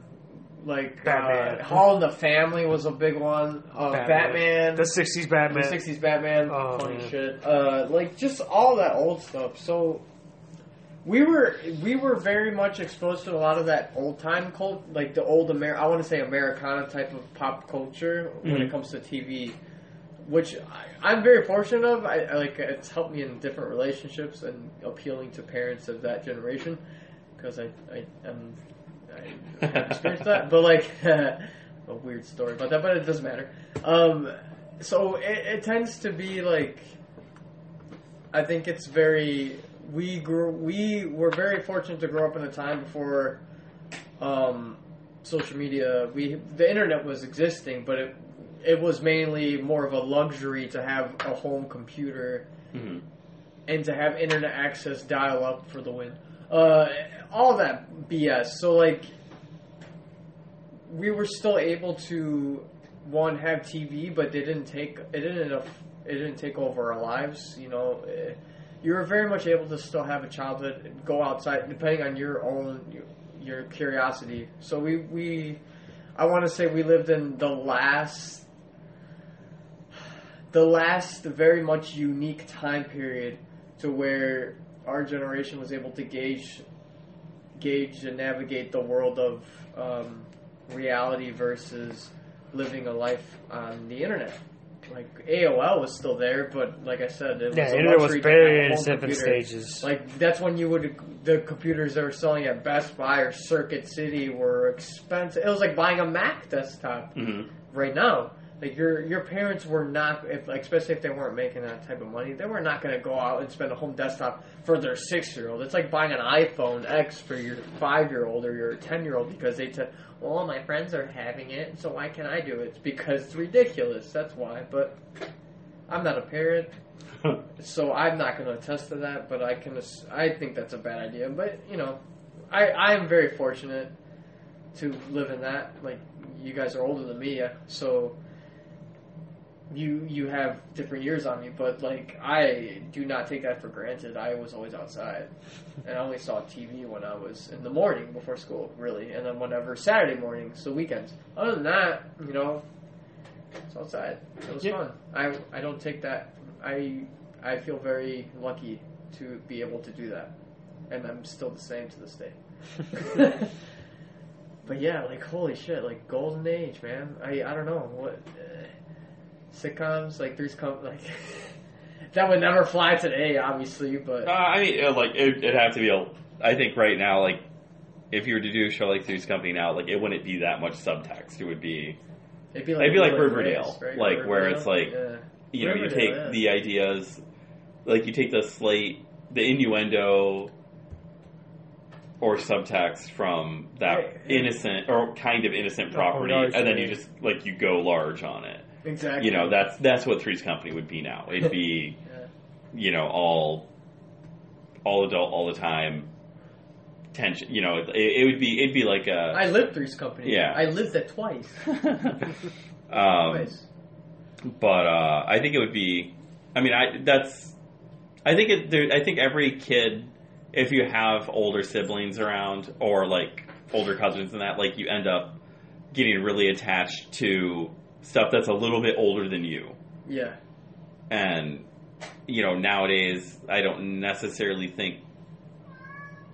like Batman. uh, All in the Family was a big one. Uh, Batman, the '60s Batman. the '60s Batman, Oh, funny man. shit. Uh, like just all that old stuff. So we were we were very much exposed to a lot of that old time cult, like the old Amer. I want to say Americana type of pop culture when Mhm. it comes to TV, which I, I'm very fortunate of. I, I like it's helped me in different relationships and appealing to parents of that generation because I I am. I experienced that, but like *laughs* a weird story about that, but it doesn't matter. Um, so it, it tends to be like I think it's very we grew we were very fortunate to grow up in a time before um, social media. We the internet was existing, but it it was mainly more of a luxury to have a home computer Mhm. and to have internet access dial up for the win. Uh, all that BS. So like, we were still able to one have TV, but they didn't take it didn't it didn't take over our lives. You know, Eh, you were very much able to still have a childhood, go outside, depending on your own your curiosity. So we we. I want to say we lived in the last the last very much unique time period to where our generation was able to gauge gauge and navigate the world of um, reality versus living a life on the internet. Like AOL was still there, but like I said, it was Yeah, a the internet was very have in its home infant stages. Like that's when you would the computers that were selling at Best Buy or Circuit City were expensive. It was like buying a Mac desktop hmm right now. Like your your parents were not, if like, especially if they weren't making that type of money, they were not going to go out and spend a home desktop for their six year old. It's like buying an iPhone X for your five year old or your ten year old because they said, "Well, my friends are having it, so why can't I do it?" It's because it's ridiculous. That's why. But I'm not a parent, *laughs* so I'm not going to attest to that. But I can, I think that's a bad idea. But you know, I I am very fortunate to live in that. Like you guys are older than me, so you you have different years on me, but like I do not take that for granted. I was always outside, and I only saw TV when I was in the morning before school, really, and then whenever Saturday mornings, so weekends. Other than that, you know, it's outside. It was Yeah. fun. I I don't take that. I I feel very lucky to be able to do that, and I'm still the same to this day. *laughs* *laughs* but yeah, like holy shit, like golden age, man. I I don't know what uh, sitcoms like Three's Com like *laughs* that would never fly today, obviously. But Uh, I mean, uh, like it, it'd have to be a. I think right now, like if you were to do a show like Three's Company now, like it wouldn't be that much subtext. It would be, it'd be it'd be like Riverdale, right? like, where it's like, yeah. you know, you take yeah. the ideas, like you take the slate, the innuendo, or subtext from that Right. innocent or kind of innocent Oh, property, and then you just like you go large on it. Exactly. You know, that's that's what Three's Company would be now. It'd be. *laughs* Yeah. you know, all all adult all the time tension. You know, it, it would be it'd be like a I lived Three's Company. Yeah. I lived it twice. *laughs* um, twice. but uh, I think it would be. I mean, I that's. I think it. There, I think every kid, if you have older siblings around or like older cousins and that, like you end up getting really attached to stuff that's a little bit older than you. Yeah. and you know nowadays I don't necessarily think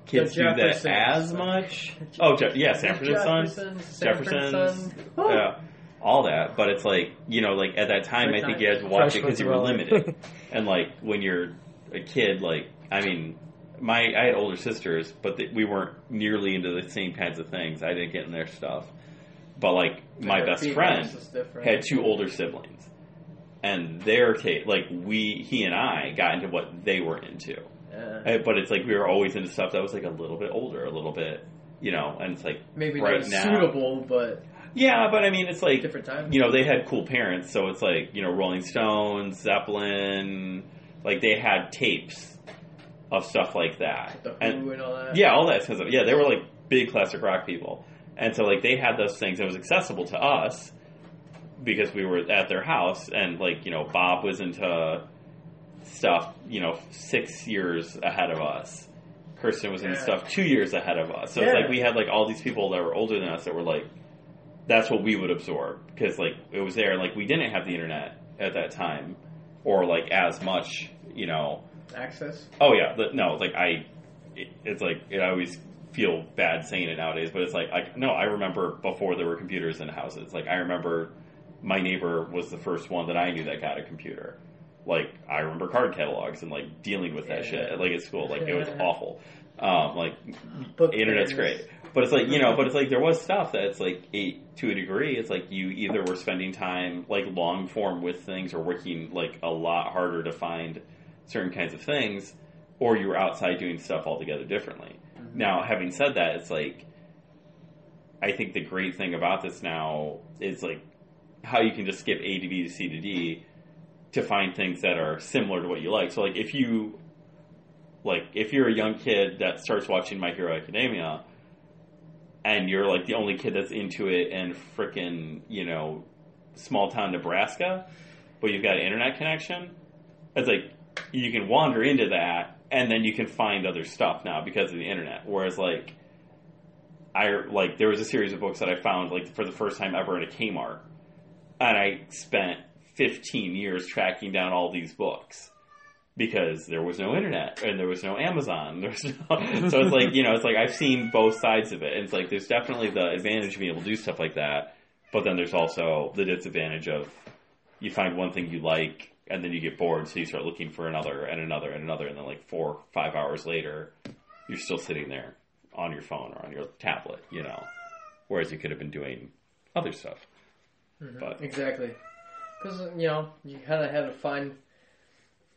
kids do that as much. *laughs* Oh, Je- yeah, Sanford and Sons, Jeffersons, Jeffersons, yeah, all that. But it's like you know, like at that time, Great I think you had to watch Fresh it because you were limited, *laughs* and like when you're a kid, like I mean. My I had older sisters, but they, we weren't nearly into the same kinds of things. I didn't get in their stuff, but like my best friend had two older siblings, and their take, like we, he and I, got into what they were into. Yeah. But it's like we were always into stuff that was like a little bit older, a little bit, you know. And it's like Maybe right not now, suitable, but yeah. But I mean, it's like different time. you know they had cool parents, so it's like you know Rolling Stones, Zeppelin, like they had tapes of stuff like that. the And- and, all that. yeah, all that stuff. Yeah, they were like big classic rock people, and so like they had those things. It was accessible to us because we were at their house, and like you know Bob was into stuff you know six years ahead of us. Kirsten was into stuff two years ahead of us. So it's like we had like all these people that were older than us that were like, that's what we would absorb because like it was there. Like we didn't have the internet at that time, or like as much, you know. Access. Oh yeah, no, like I, it, it's like it, I always feel bad saying it nowadays, but it's like I no, I remember before there were computers in houses. Like I remember my neighbor was the first one that I knew that got a computer. Like I remember card catalogs and like dealing with that Yeah. shit like at school. Like it was awful. Um, like Book internet's great, but it's like you know, but it's like there was stuff that's like to a degree. It's like you either were spending time like long form with things or working like a lot harder to find certain kinds of things, or you were outside doing stuff altogether differently. Now, having said that, it's like I think the great thing about this now is like how you can just skip A to B to C to D to find things that are similar to what you like. So, like if you like if you're a young kid that starts watching My Hero Academia and you're like the only kid that's into it in frickin' you know small town Nebraska, but you've got an internet connection, it's like you can wander into that and then you can find other stuff now because of the internet. Whereas like I like there was a series of books that I found like for the first time ever in a Kmart, and I spent 15 years tracking down all these books because there was no internet and there was no Amazon. *laughs* There's no, so it's like you know, it's like I've seen both sides of it. And it's like there's definitely the advantage of being able to do stuff like that, but then there's also the disadvantage of you find one thing you like and then you get bored, so you start looking for another and another and another, and then like four five hours later, you're still sitting there on your phone or on your tablet, you know, whereas you could have been doing other stuff. Mm-hmm. But Exactly. Because, you know, you kind of had to find.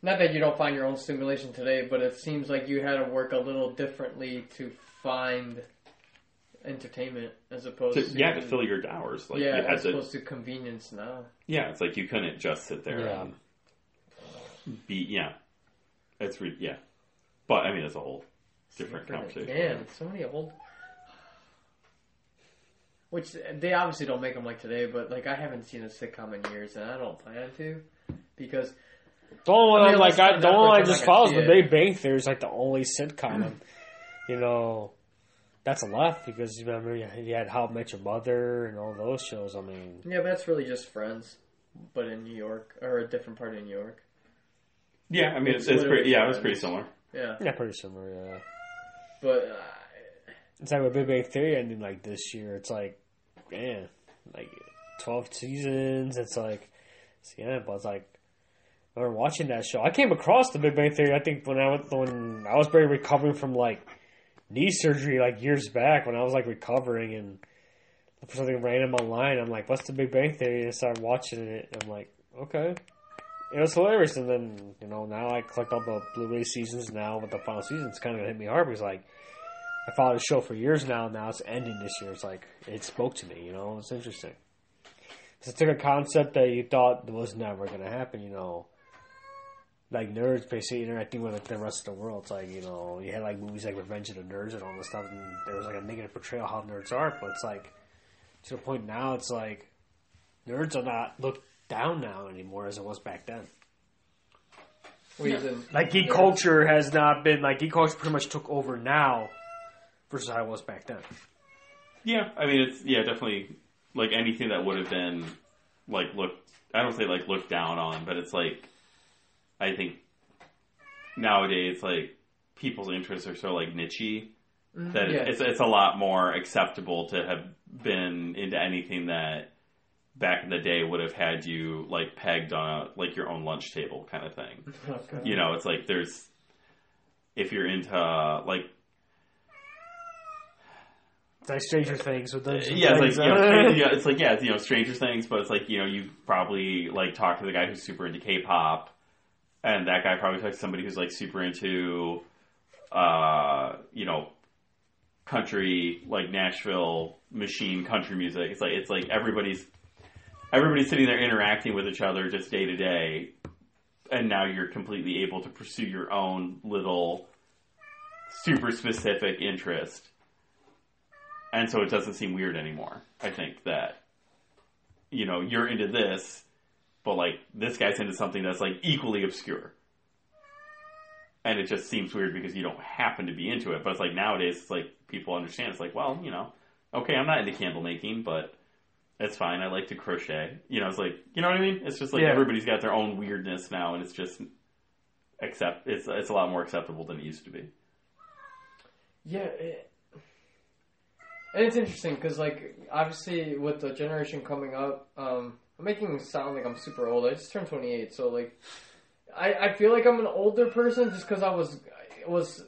Not that you don't find your own stimulation today, but it seems like you had to work a little differently to find entertainment as opposed to, to. yeah, to fill your hours, like yeah, you had as to opposed to convenience now. Yeah, it's like you couldn't just sit there Yeah. and be yeah. It's re- yeah, but I mean it's a whole different conversation. Man, so many old. Which they obviously don't make them like today, but like I haven't seen a sitcom in years, and I don't plan to, because The only one I I mean, like, I, it's the on only one I just follow is The see Big Bang Theory is like the only sitcom, and, you know, that's a lot because you remember you you had How I Met Your Mother and all those shows. I mean, yeah, but that's really just Friends, but in New York or a different part of New York. Yeah, I mean it's, It's it's pretty. literally Yeah, it was pretty similar. Yeah, yeah, pretty similar. Yeah, but uh, it's like with Big Bang Theory ending like this year. It's like, man, like twelve seasons. It's like, it's the end, but it's like. I remember watching that show. I came across the Big Bang Theory. I think when I was when I was very recovering from like knee surgery, like years back, when I was like recovering and for something random online. I'm like, "What's the Big Bang Theory?" And I started watching it. And I'm like, "Okay." It was hilarious, and then you know now I collect all the Blu-ray seasons. Now with the final season, it's kind of gonna hit me hard because like I followed the show for years now. and Now it's ending this year. It's like it spoke to me. You know, it's interesting. 'Cause it took a concept that you thought was never gonna happen. You know, like nerds basically interacting with like, the rest of the world. It's like you know you had like movies like Revenge of the Nerds and all this stuff, and there was like a negative portrayal of how nerds are. But it's like to the point now, it's like nerds are not looked down now anymore as it was back then. reason Like geek culture has not been like geek culture pretty much took over now versus how it was back then. Yeah, I mean it's yeah definitely like anything that would have been like looked. I don't say like looked down on, but it's like I think nowadays like people's interests are so like nichey mm-hmm. that Yeah. it's it's a lot more acceptable to have been into anything that back in the day would have had you like pegged on a, like your own lunch table kind of thing. Okay. You know, it's like there's if you're into like It's like Stranger Things with those. yeah, it's like you know, *laughs* yeah, it's like yeah, it's, you know, Stranger Things, but it's like you know, you probably like talk to the guy who's super into K-pop, and that guy probably talks to somebody who's like super into, uh, you know, country like Nashville machine country music. It's like it's like everybody's everybody's sitting there interacting with each other just day to day, and now you're completely able to pursue your own little super specific interest and so it doesn't seem weird anymore. I think that you know you're into this, but like this guy's into something that's like equally obscure, and it just seems weird because you don't happen to be into it. But it's like nowadays, it's like people understand. It's like, well, you know, okay, I'm not into candle making, but it's fine. I like to crochet. You know, it's like you know what I mean. It's just like Yeah. everybody's got their own weirdness now, and it's just accept. It's it's a lot more acceptable than it used to be. Yeah, it, and it's interesting because, like, obviously with the generation coming up, um, I'm making it sound like I'm super old. I just turned 28, so like, I, I feel like I'm an older person just because I was I was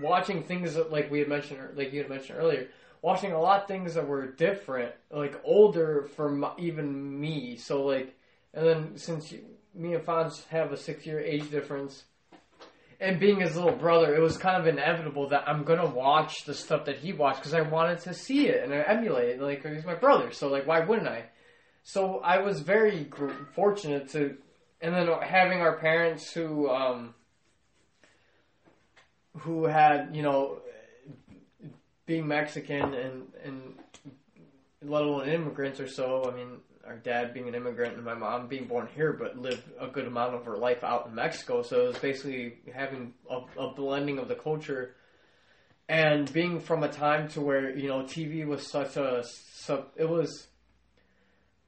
watching things that, like we had mentioned, like you had mentioned earlier, watching a lot of things that were different, like older from even me. So like, and then since you, me and Fonz have a six year age difference and being his little brother, it was kind of inevitable that I'm gonna watch the stuff that he watched because I wanted to see it and I emulate it. Like he's my brother, so like why wouldn't I? So I was very fortunate to, and then having our parents who um, who had you know being Mexican and and let alone immigrants or so. I mean, our dad being an immigrant and my mom being born here, but lived a good amount of her life out in Mexico. So it was basically having a, a blending of the culture and being from a time to where you know TV was such a sub. It was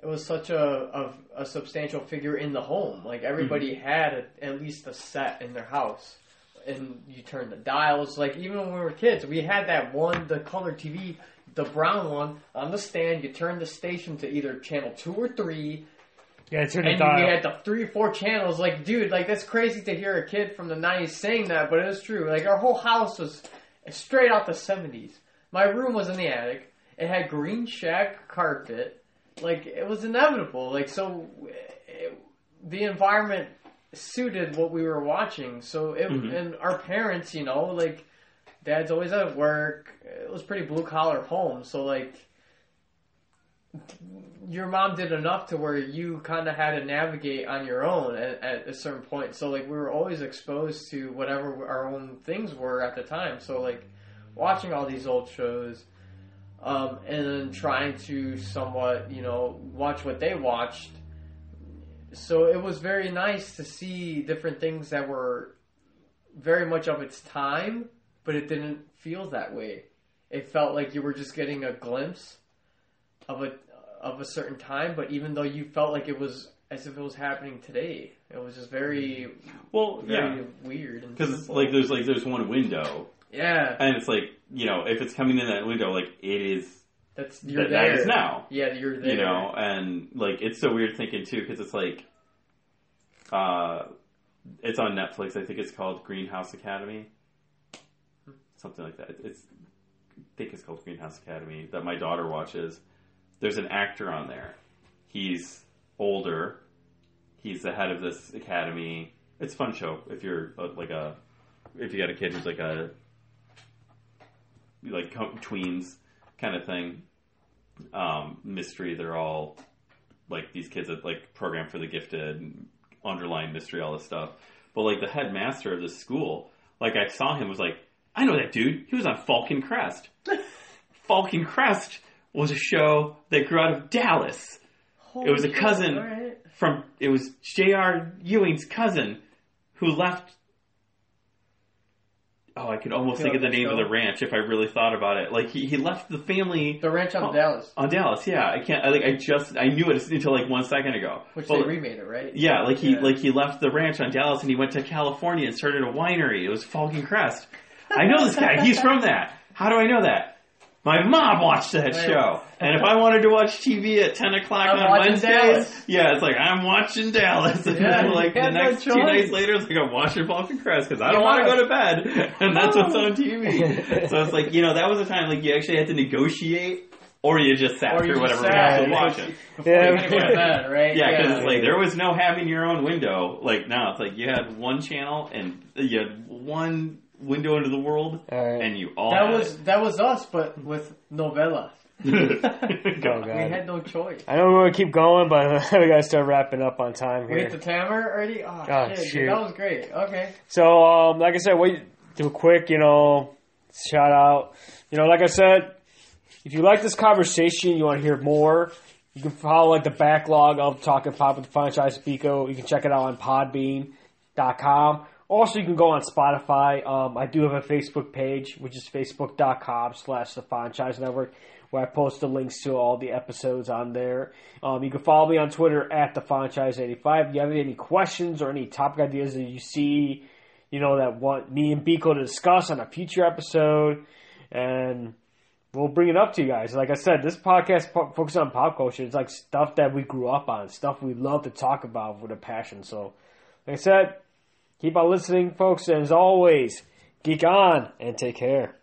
it was such a, a, a substantial figure in the home. Like everybody mm-hmm. had a, at least a set in their house, and you turn the dials. Like even when we were kids, we had that one, the color TV, the brown one on the stand. You turn the station to either channel two or three, Yeah, turn the and dial. we had the three or four channels. Like, dude, like that's crazy to hear a kid from the '90s saying that, but it was true. Like our whole house was straight out the '70s. My room was in the attic. It had green shag carpet. Like it was inevitable. Like so, it, the environment suited what we were watching. So it Mhm. and our parents, you know, like dad's always at work. It was pretty blue collar home. So like your mom did enough to where you kind of had to navigate on your own at, at a certain point. So like we were always exposed to whatever our own things were at the time. So like watching all these old shows, um, and then trying to somewhat you know watch what they watched. So it was very nice to see different things that were very much of its time, but it didn't feel that way. It felt like you were just getting a glimpse of a of a certain time, but even though you felt like it was as if it was happening today, it was just very Well, very yeah, weird because like there's like there's one window, yeah, and it's like you know if it's coming in that window, like it is that's you're that, there that is now. Yeah, you're there. you know and like it's so weird thinking too because it's like uh it's on netflix. I think it's called greenhouse academy. Something like that. It's i think it's called greenhouse academy that my daughter watches. There's an actor on there. He's older. He's the head of this academy. It's a fun show if you're uh, like a if you got a kid who's like a like tweens kind of thing um, mystery. They're all like these kids that like program for the gifted, underlying mystery, all this stuff. But like the headmaster of the school, like I saw him was like, I know that dude. He was on Falcon Crest. *laughs* Falcon Crest was a show that grew out of Dallas Holy it was a shit, cousin. alright. from. It was J.R. Ewing's cousin who left. Oh, I could almost think of the name of the ranch if I really thought about it. Like he, he left the family The Ranch on Oh. Dallas, on Dallas, yeah. I can't. I like. I just. I knew it until like one second ago. which Well, they remade it, right? yeah, like he Yeah. like he left the ranch on Dallas and he went to California and started a winery. It was Falcon Crest. I know this guy. He's from that. How do I know that? My mom watched that Right. show, and if I wanted to watch TV at ten o'clock I'm on Wednesdays, Dallas. yeah, it's like I'm watching Dallas, *laughs* and Yeah, then like the no next two nights later, it's like I'm watching Falcon Crest because I don't You want to go to bed, *laughs* and that's what's on TV. *laughs* so it's like you know that was a time like you actually had to negotiate, or you just sat Or through whatever sat, else was yeah. watching. Yeah. you go to bed, right? Yeah, because like there was no having your own window. Like now, it's like you had one channel and you had one window into the world, All right. and you all that had was that was us, but with novella. it. *laughs* Oh, God. We had no choice. I know we want to keep going, but *laughs* we gotta start wrapping up on time We here. hit the timer already. Oh, Oh, shit, shoot. dude, that was great. Okay. So, um, like I said, we do a quick, you know, shout out. You know, like I said, if you like this conversation, you want to hear more, you can follow like the backlog of Talking Pop with the franchise Pico. You can check it out on Podbean.com. Also, you can go on Spotify. Um, I do have a Facebook page, which is facebook.com slash the franchise network, where I post the links to all the episodes on there. Um, you can follow me on Twitter at the franchise85. If you have any questions or any topic ideas that you see, you know, that want me and Biko to discuss on a future episode, and we'll bring it up to you guys. Like I said, this podcast po- focuses on pop culture. It's like stuff that we grew up on, stuff we love to talk about with a passion. So, like I said, keep on listening, folks, and as always, geek on and take care.